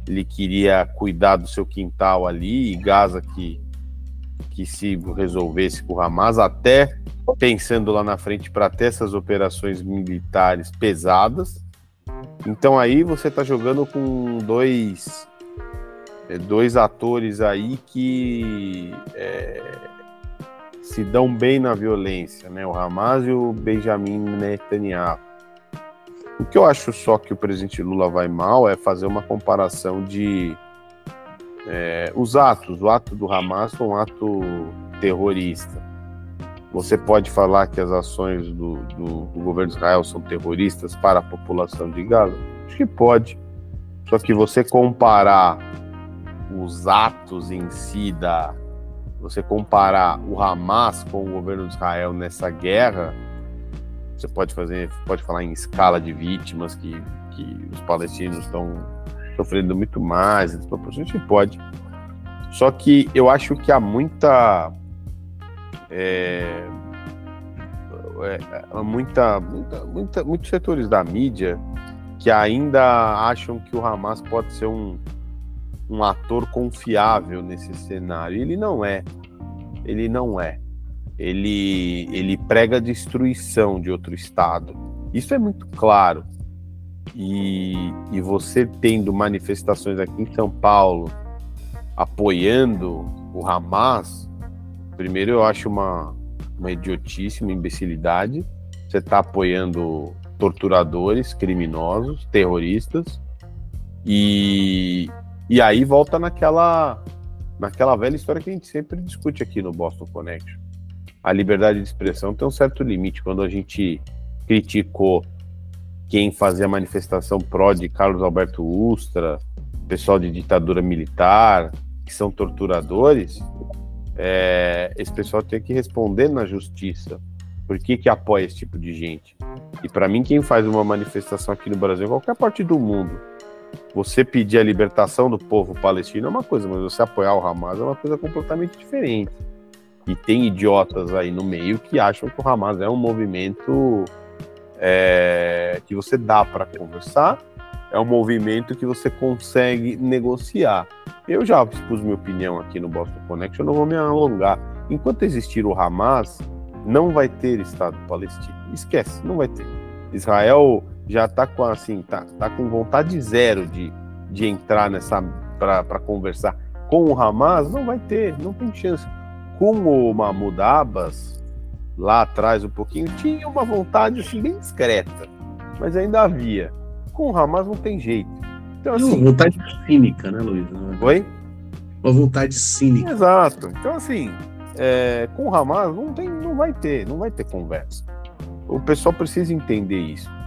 Speaker 3: Ele queria cuidar do seu quintal ali e Gaza que que se resolvesse com o Hamas, até pensando lá na frente para ter essas operações militares pesadas. Então aí você está jogando com dois é, dois atores aí que é, se dão bem na violência, né? O Hamas e o Benjamin Netanyahu. O que eu acho só que o presidente Lula vai mal é fazer uma comparação de é, os atos. O ato do Hamas foi um ato terrorista. Você pode falar que as ações do, do, do governo de Israel são terroristas para a população de Gaza? Acho que pode. Só que você comparar os atos em si da, você comparar o Hamas com o governo de Israel nessa guerra, você pode fazer, pode falar em escala de vítimas que, que os palestinos estão sofrendo muito mais, a gente pode. Só que eu acho que há muita é, é, muita, muita, muita, muitos setores da mídia que ainda acham que o Hamas pode ser um, um ator confiável nesse cenário. Ele não é. Ele não é. Ele, ele prega a destruição de outro Estado. Isso é muito claro. E, e você tendo manifestações aqui em São Paulo apoiando o Hamas, primeiro eu acho uma, uma idiotice, uma imbecilidade. Você está apoiando torturadores, criminosos, terroristas. E, e aí volta naquela naquela velha história que a gente sempre discute aqui no Boston Connection. A liberdade de expressão tem um certo limite. Quando a gente criticou quem fazia manifestação pró de Carlos Alberto Ustra, pessoal de ditadura militar, que são torturadores, é, esse pessoal tem que responder na justiça. Por que, que apoia esse tipo de gente? E para mim, quem faz uma manifestação aqui no Brasil, em qualquer parte do mundo, você pedir a libertação do povo palestino é uma coisa, mas você apoiar o Hamas é uma coisa completamente diferente. E tem idiotas aí no meio que acham que o Hamas é um movimento é, que você dá para conversar, é um movimento que você consegue negociar. Eu já expus minha opinião aqui no Boston Connection, não vou me alongar. Enquanto existir o Hamas, não vai ter Estado palestino. Esquece, não vai ter. Israel já está com assim, tá, tá com vontade zero de, de entrar nessa para conversar. com o Hamas, não vai ter, não tem chance. Com o Mahmoud Abbas, lá atrás um pouquinho, tinha uma vontade assim bem discreta, mas ainda havia. Com o Hamas não tem jeito.
Speaker 2: Então, assim, uma vontade cínica, né, Luiz?
Speaker 3: Oi?
Speaker 2: Uma vontade cínica.
Speaker 3: Exato. Então, assim, é, com o Hamas não, tem, não vai ter, não vai ter conversa. O pessoal precisa entender isso.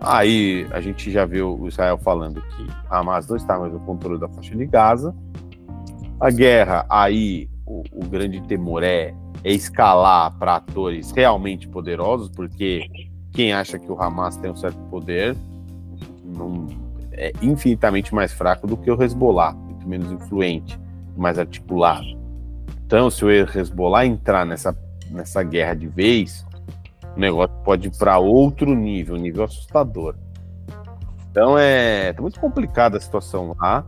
Speaker 3: Aí a gente já viu o Israel falando que Hamas não está mais no controle da faixa de Gaza. A guerra, aí o, o grande temor é, é escalar para atores realmente poderosos, porque quem acha que o Hamas tem um certo poder não, é infinitamente mais fraco do que o Hezbollah, muito menos influente, mais articulado. Então, se o Hezbollah entrar nessa, nessa guerra de vez, o negócio pode ir para outro nível, nível assustador. Então é tá muito complicada a situação lá.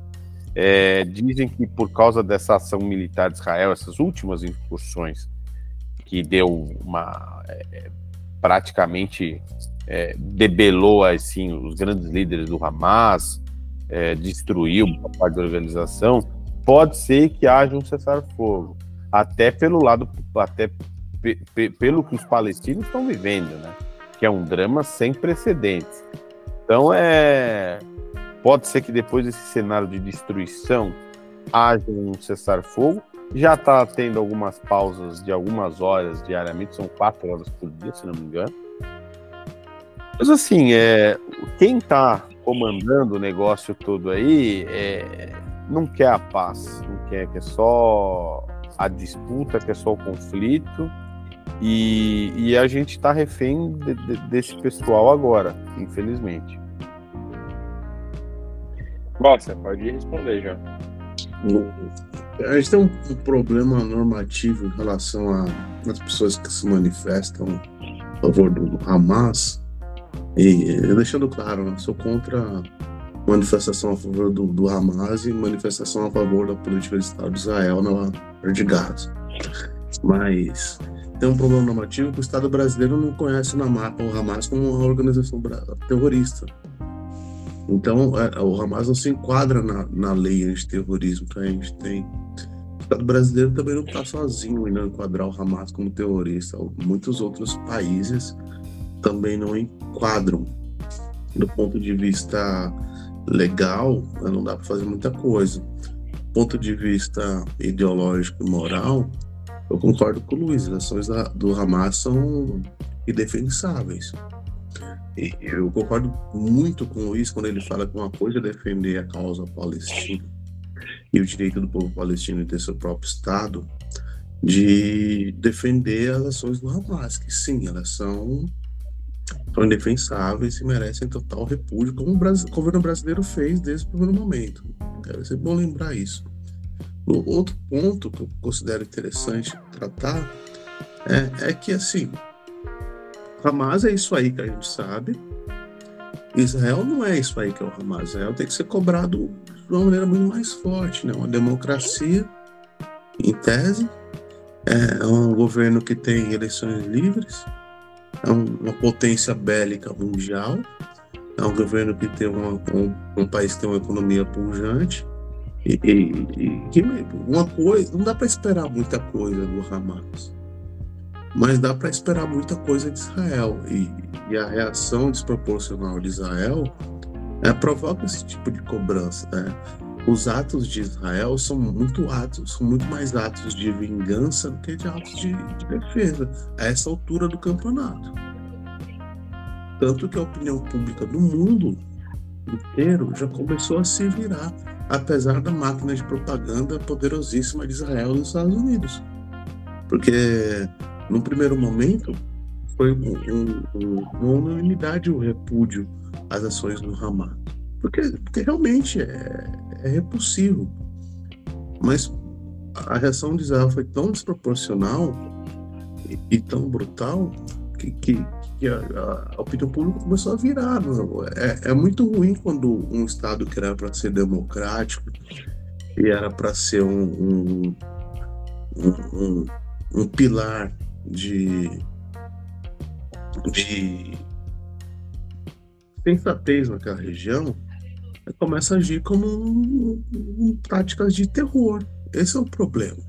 Speaker 3: É, dizem que por causa dessa ação militar de Israel, essas últimas incursões, que deu uma. É, praticamente é, debelou assim, os grandes líderes do Hamas, é, destruiu uma parte da organização, pode ser que haja um cessar-fogo até pelo lado, até pelo que os palestinos estão vivendo, né? Que é um drama sem precedentes. Então é pode ser que depois desse cenário de destruição haja um cessar-fogo. Já está tendo algumas pausas de algumas horas diariamente, são quatro horas por dia, se não me engano. Mas assim, é, quem está comandando o negócio todo aí é, não quer a paz, não quer, quer só a disputa, que é só o conflito. E, e a gente está refém de, de, desse pessoal agora, infelizmente.
Speaker 1: Nossa, pode responder já.
Speaker 2: A gente tem um, problema normativo em relação às pessoas que se manifestam a favor do Hamas. E deixando claro, eu sou contra manifestação a favor do, do Hamas e manifestação a favor da política do Estado de Israel na de Gaza. Mas tem um problema normativo que o Estado brasileiro não conhece o Hamas como uma organização terrorista. Então, é, o Hamas não se enquadra na, na lei antiterrorismo que a gente tem. O Estado brasileiro também não está sozinho em não enquadrar o Hamas como terrorista. Muitos outros países também não enquadram. Do ponto de vista legal, não dá para fazer muita coisa. Do ponto de vista ideológico e moral, eu concordo com o Luiz, as ações do Hamas são indefensáveis. E eu concordo muito com o Luiz quando ele fala que uma coisa é defender a causa palestina e o direito do povo palestino de ter seu próprio Estado, de defender as ações do Hamas, que sim, elas são são indefensáveis e merecem total repúdio, como o, governo brasileiro fez desde o primeiro momento. Deve ser bom lembrar isso. Outro ponto que eu considero interessante tratar é, é que, assim, Hamas é isso aí que a gente sabe. Israel não é isso aí que é o Hamas. Israel tem que ser cobrado de uma maneira muito mais forte, né? Uma democracia, em tese, é um governo que tem eleições livres, é uma potência bélica mundial, é um governo que tem uma, um, um país que tem uma economia pujante. E, e, e uma coisa, não dá para esperar muita coisa do Hamas, mas dá para esperar muita coisa de Israel. E, e, a reação desproporcional de Israel é, provoca esse tipo de cobrança. Né? Os atos de Israel são muito atos, são muito mais atos de vingança do que de atos de, de defesa a essa altura do campeonato. Tanto que a opinião pública do mundo inteiro já começou a se virar, apesar da máquina de propaganda poderosíssima de Israel nos Estados Unidos. Porque, no primeiro momento, foi um, um, uma unanimidade o repúdio às ações do Hamas. Porque, porque realmente é, é repulsivo. Mas a reação de Israel foi tão desproporcional e, e tão brutal que, que, que a, a, opinião pública começou a virar. É, é muito ruim quando um Estado que era para ser democrático e era para ser um, um, um, um, pilar de, de sensatez naquela região começa a agir como um, um, práticas de terror. Esse é o problema.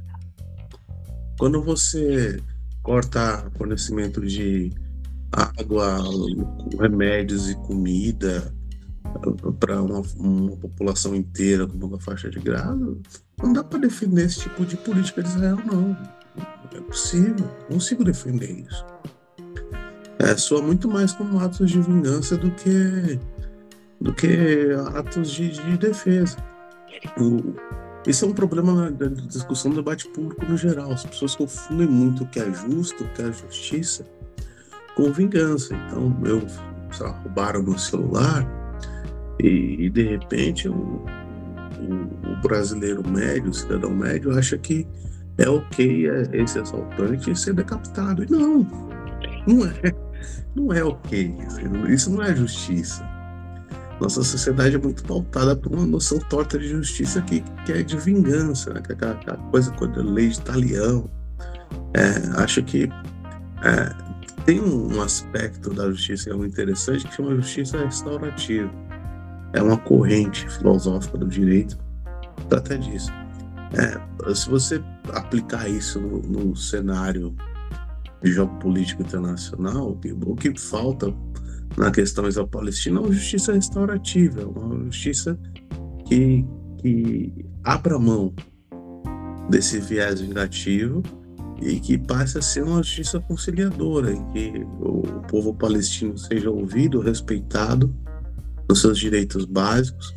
Speaker 2: Quando você corta fornecimento de água, remédios e comida para uma, uma, população inteira como uma faixa de grado, não dá para defender esse tipo de política de Israel, não. Não é possível. Não consigo defender isso. É, soa muito mais como atos de vingança do que, do que atos de, de defesa. O, esse é um problema da discussão do debate público no geral. As pessoas confundem muito o que é justo, o que é justiça, com vingança. Então, eu, sei lá, roubaram meu celular e, e de repente o, o, o, brasileiro médio, o cidadão médio, acha que é ok é, esse assaltante ser decapitado. E não, não é. Não é ok. Isso não é justiça. Nossa sociedade é muito pautada por uma noção torta de justiça que, que é de vingança, né? que é aquela, coisa a lei de talião. É, acho que é, tem um aspecto da justiça que é muito interessante que chama justiça restaurativa. É uma corrente filosófica do direito que trata disso. É, se você aplicar isso no, no cenário de jogo político internacional, o que, falta na questão israelo-palestina é uma justiça restaurativa, uma justiça que, que abra mão desse viés vingativo e que passe a ser uma justiça conciliadora, em que o povo palestino seja ouvido, respeitado nos seus direitos básicos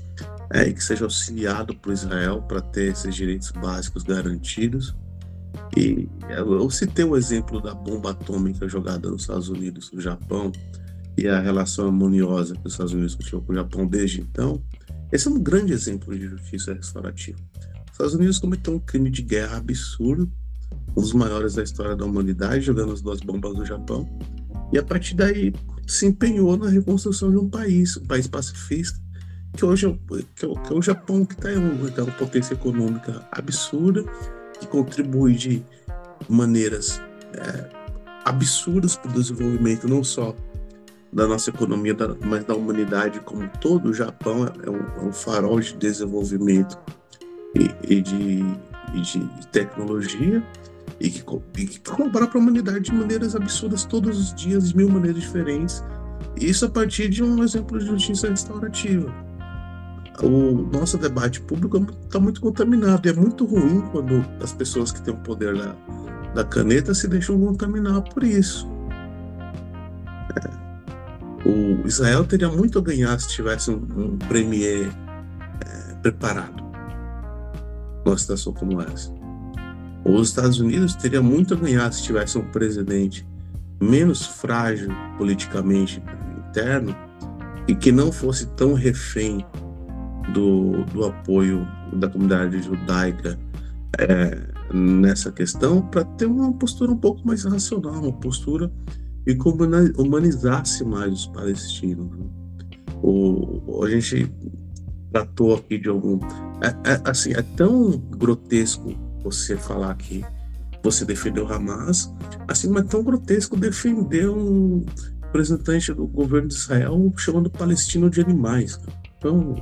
Speaker 2: é, e que seja auxiliado por Israel para ter esses direitos básicos garantidos e eu citei o exemplo da bomba atômica jogada nos Estados Unidos, no Japão, e a relação harmoniosa que os Estados Unidos tinham com o Japão desde então. Esse é um grande exemplo de justiça restaurativa. Os Estados Unidos cometeu um crime de guerra absurdo, um dos maiores da história da humanidade, jogando as duas bombas no Japão, e a partir daí se empenhou na reconstrução de um país, um país pacifista, que hoje é, que é, que é o Japão, que está em uma potência econômica absurda, que contribui de maneiras é, absurdas para o desenvolvimento não só da nossa economia, mas da humanidade como todo. O Japão é um, é um farol de desenvolvimento e, e, de, e de, tecnologia e que, e que colabora para a humanidade de maneiras absurdas todos os dias, de mil maneiras diferentes. Isso a partir de um exemplo de justiça restaurativa o nosso debate público está muito contaminado. E é muito ruim quando as pessoas que têm o poder da, da caneta se deixam contaminar por isso. É. O Israel teria muito a ganhar se tivesse um, um premier é, preparado numa situação como essa. Os Estados Unidos teria muito a ganhar se tivesse um presidente menos frágil politicamente interno e que não fosse tão refém do, do apoio da comunidade judaica é, nessa questão para ter uma postura um pouco mais racional, uma postura e como humanizasse mais os palestinos. Né? O, a gente tratou aqui de algum. É, é, assim, é tão grotesco você falar que você defendeu Hamas, assim, mas tão grotesco defender um representante do governo de Israel chamando palestino de animais. Então,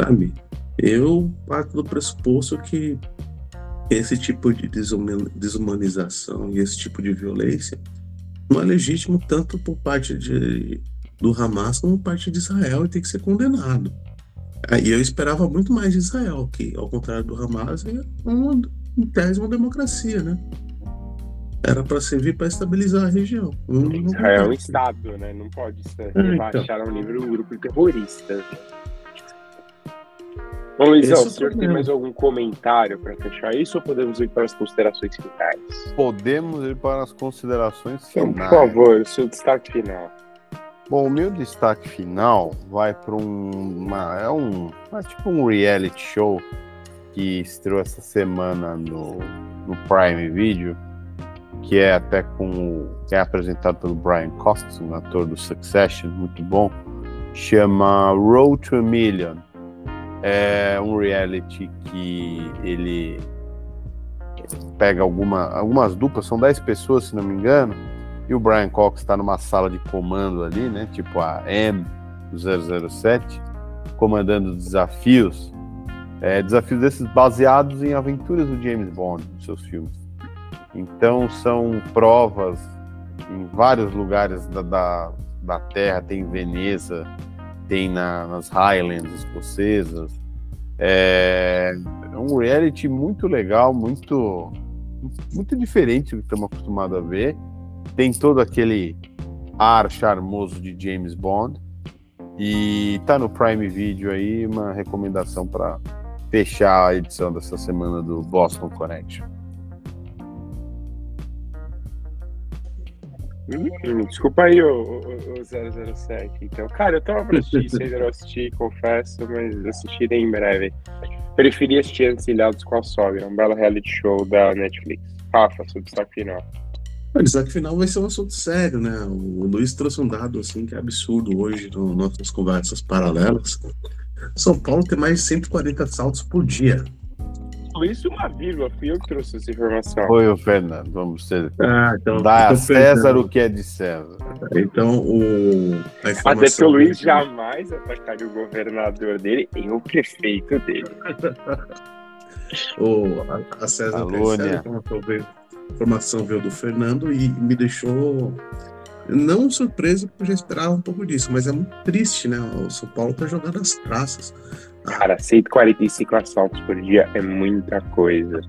Speaker 2: sabe? Eu parto do pressuposto que esse tipo de desumanização e esse tipo de violência não é legítimo tanto por parte de, do Hamas como por parte de Israel e tem que ser condenado. E eu esperava muito mais de Israel, que ao contrário do Hamas é uma, em tese uma democracia, né? Era para servir para estabilizar a região.
Speaker 1: Israel é um Estado, né? Não pode ser é, rebaixar então. ao nível de um grupo de terroristas. Bom, Luizão, o senhor tem mais algum comentário para fechar isso ou podemos ir para as considerações finais?
Speaker 3: Podemos ir para as considerações finais.
Speaker 1: Então, por favor, o seu destaque final.
Speaker 3: Bom, o meu destaque final vai para um, é um, é tipo um reality show que estreou essa semana no, no Prime Video, que é até com é apresentado pelo Brian Costa, um ator do Succession, muito bom, chama Road to a Million. É um reality que ele pega alguma, algumas duplas, são 10 pessoas, se não me engano, e o Brian Cox está numa sala de comando ali, né? Tipo a M 007, comandando desafios, é, desafios desses baseados em aventuras do James Bond, nos seus filmes. Então são provas em vários lugares da, da, da Terra, tem em Veneza, tem na, nas Highlands escocesas. É, é um reality muito legal, muito, muito diferente do que estamos acostumados a ver. Tem todo aquele ar charmoso de James Bond. E tá no Prime Video aí, uma recomendação para fechar a edição dessa semana do Boston Connection.
Speaker 1: Hum, desculpa aí, o, o, o 007. Então, cara, eu tava pra assistir, ainda não assisti, confesso, mas assistirei em breve. Preferi assistir Encilhados com a Sogra, um belo reality show da Netflix. Rafa, sobre o final.
Speaker 2: O destaque final vai ser um assunto sério, né? O Luiz trouxe um dado assim que é absurdo hoje nas nossas conversas paralelas. São Paulo tem mais de 140 assaltos por dia.
Speaker 1: Isso uma vírgula, fui eu que trouxe essa informação.
Speaker 3: Foi o Fernando, vamos ser.
Speaker 2: Ah, então,
Speaker 3: Dá
Speaker 2: então,
Speaker 3: a César o que é de César.
Speaker 2: Então, o,
Speaker 1: Até que o Luiz jamais atacaria o governador dele e o prefeito dele.
Speaker 2: o, a, a César
Speaker 3: Calúnia.
Speaker 2: Terceira, a informação informação veio do Fernando e me deixou não surpreso, porque eu já esperava um pouco disso, mas é muito triste, né? O São Paulo tá jogando as traças.
Speaker 1: Cara, 145 assaltos por dia é muita coisa.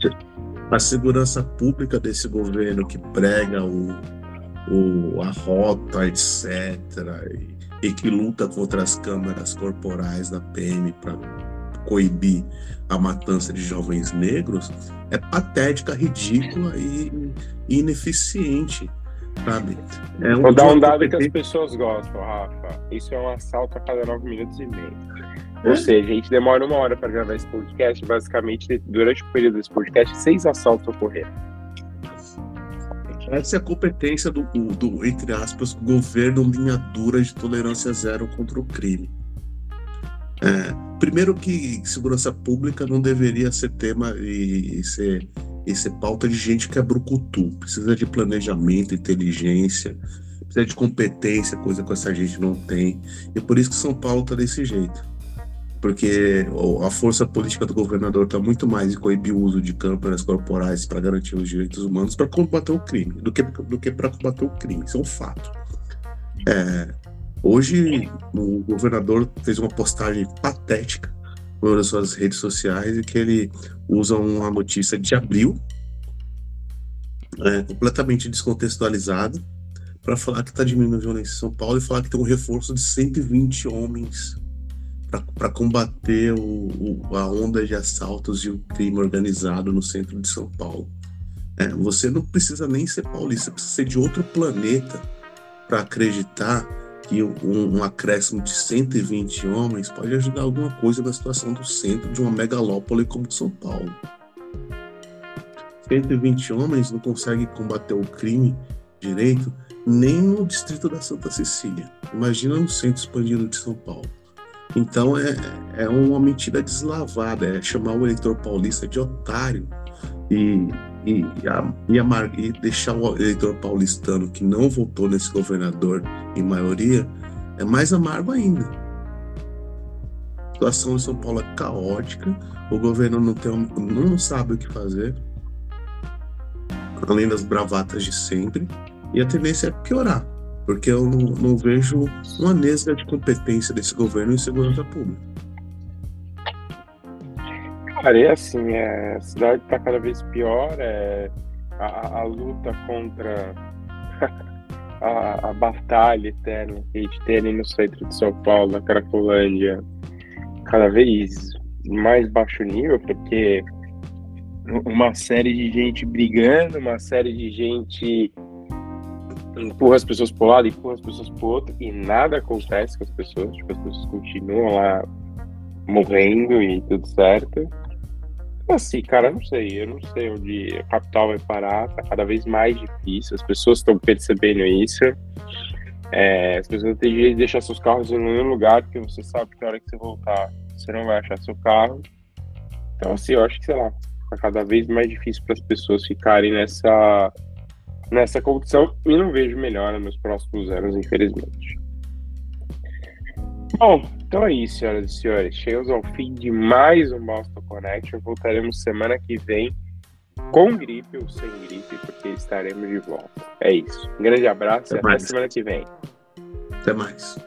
Speaker 2: A segurança pública desse governo que prega o, o, a rota, etc., e, e que luta contra as câmaras corporais da PM para coibir a matança de jovens negros é patética, ridícula e, e ineficiente, sabe? É
Speaker 1: Vou dar um dado que as
Speaker 2: competência-
Speaker 1: pessoas gostam, Rafa. Isso é um assalto a cada 9 minutos e meio. Ou seja, a gente demora uma hora para gravar esse podcast. Basicamente, durante o período desse podcast, seis assaltos ocorreram.
Speaker 2: Essa é a competência do, do, entre aspas, governo linha dura de tolerância zero contra o crime. É, primeiro que segurança pública não deveria ser tema e, e ser, e ser pauta de gente que é brucutu. Precisa de planejamento, inteligência, precisa de competência, coisa que essa gente não tem. E por isso que São Paulo tá desse jeito. Porque a força política do governador está muito mais em coibir o uso de câmeras corporais para garantir os direitos humanos para combater o crime do que, do que para combater o crime. Isso é um fato. É, hoje, o governador fez uma postagem patética nas suas redes sociais e que ele usa uma notícia de abril, é, completamente descontextualizada, para falar que está diminuindo a violência em São Paulo e falar que tem um reforço de 120 homens para combater o, o- a onda de assaltos e o crime organizado no centro de São Paulo. É, você não precisa nem ser paulista, precisa ser de outro planeta para acreditar que um, um acréscimo de 120 homens pode ajudar alguma coisa na situação do centro de uma megalópole como São Paulo. 120 homens não conseguem combater o crime direito nem no distrito da Santa Cecília. Imagina no centro expandido de São Paulo. Então é, é uma mentira deslavada, é chamar o eleitor paulista de otário e, e, a- e amar- e deixar o eleitor paulistano que não votou nesse governador em maioria é mais amargo ainda. A situação em São Paulo é caótica, o governo não, tem, não sabe o que fazer, além das bravatas de sempre, e a tendência é piorar, porque eu não, não vejo uma nesga de competência desse governo em segurança pública.
Speaker 1: É assim, é, a cidade tá cada vez pior, é, a, a- luta contra a, a batalha eterna que a gente tem no centro de São Paulo, na Cracolândia, cada vez mais baixo nível, porque uma série de gente brigando, uma série de gente empurra as pessoas pro lado, empurra as pessoas pro outro, e nada acontece com as pessoas, tipo, as pessoas continuam lá morrendo e tudo certo. Assim, cara, eu não sei. Eu não sei onde a capital vai parar. Tá cada vez mais difícil. As pessoas estão percebendo isso. É, as pessoas têm jeito de deixar seus carros em nenhum lugar, porque você sabe que na hora que você voltar, você não vai achar seu carro. Então, assim, eu acho que, sei lá, tá cada vez mais difícil para as pessoas ficarem nessa, nessa condição. E não vejo melhora nos próximos anos, infelizmente. Bom, então é isso, senhoras e senhores. Chegamos ao fim de mais um Boston Connection. Voltaremos semana que vem com gripe ou sem gripe, porque estaremos de volta. É isso. Um grande abraço
Speaker 2: Até
Speaker 1: e
Speaker 2: mais.
Speaker 1: até semana que vem.
Speaker 2: Até mais.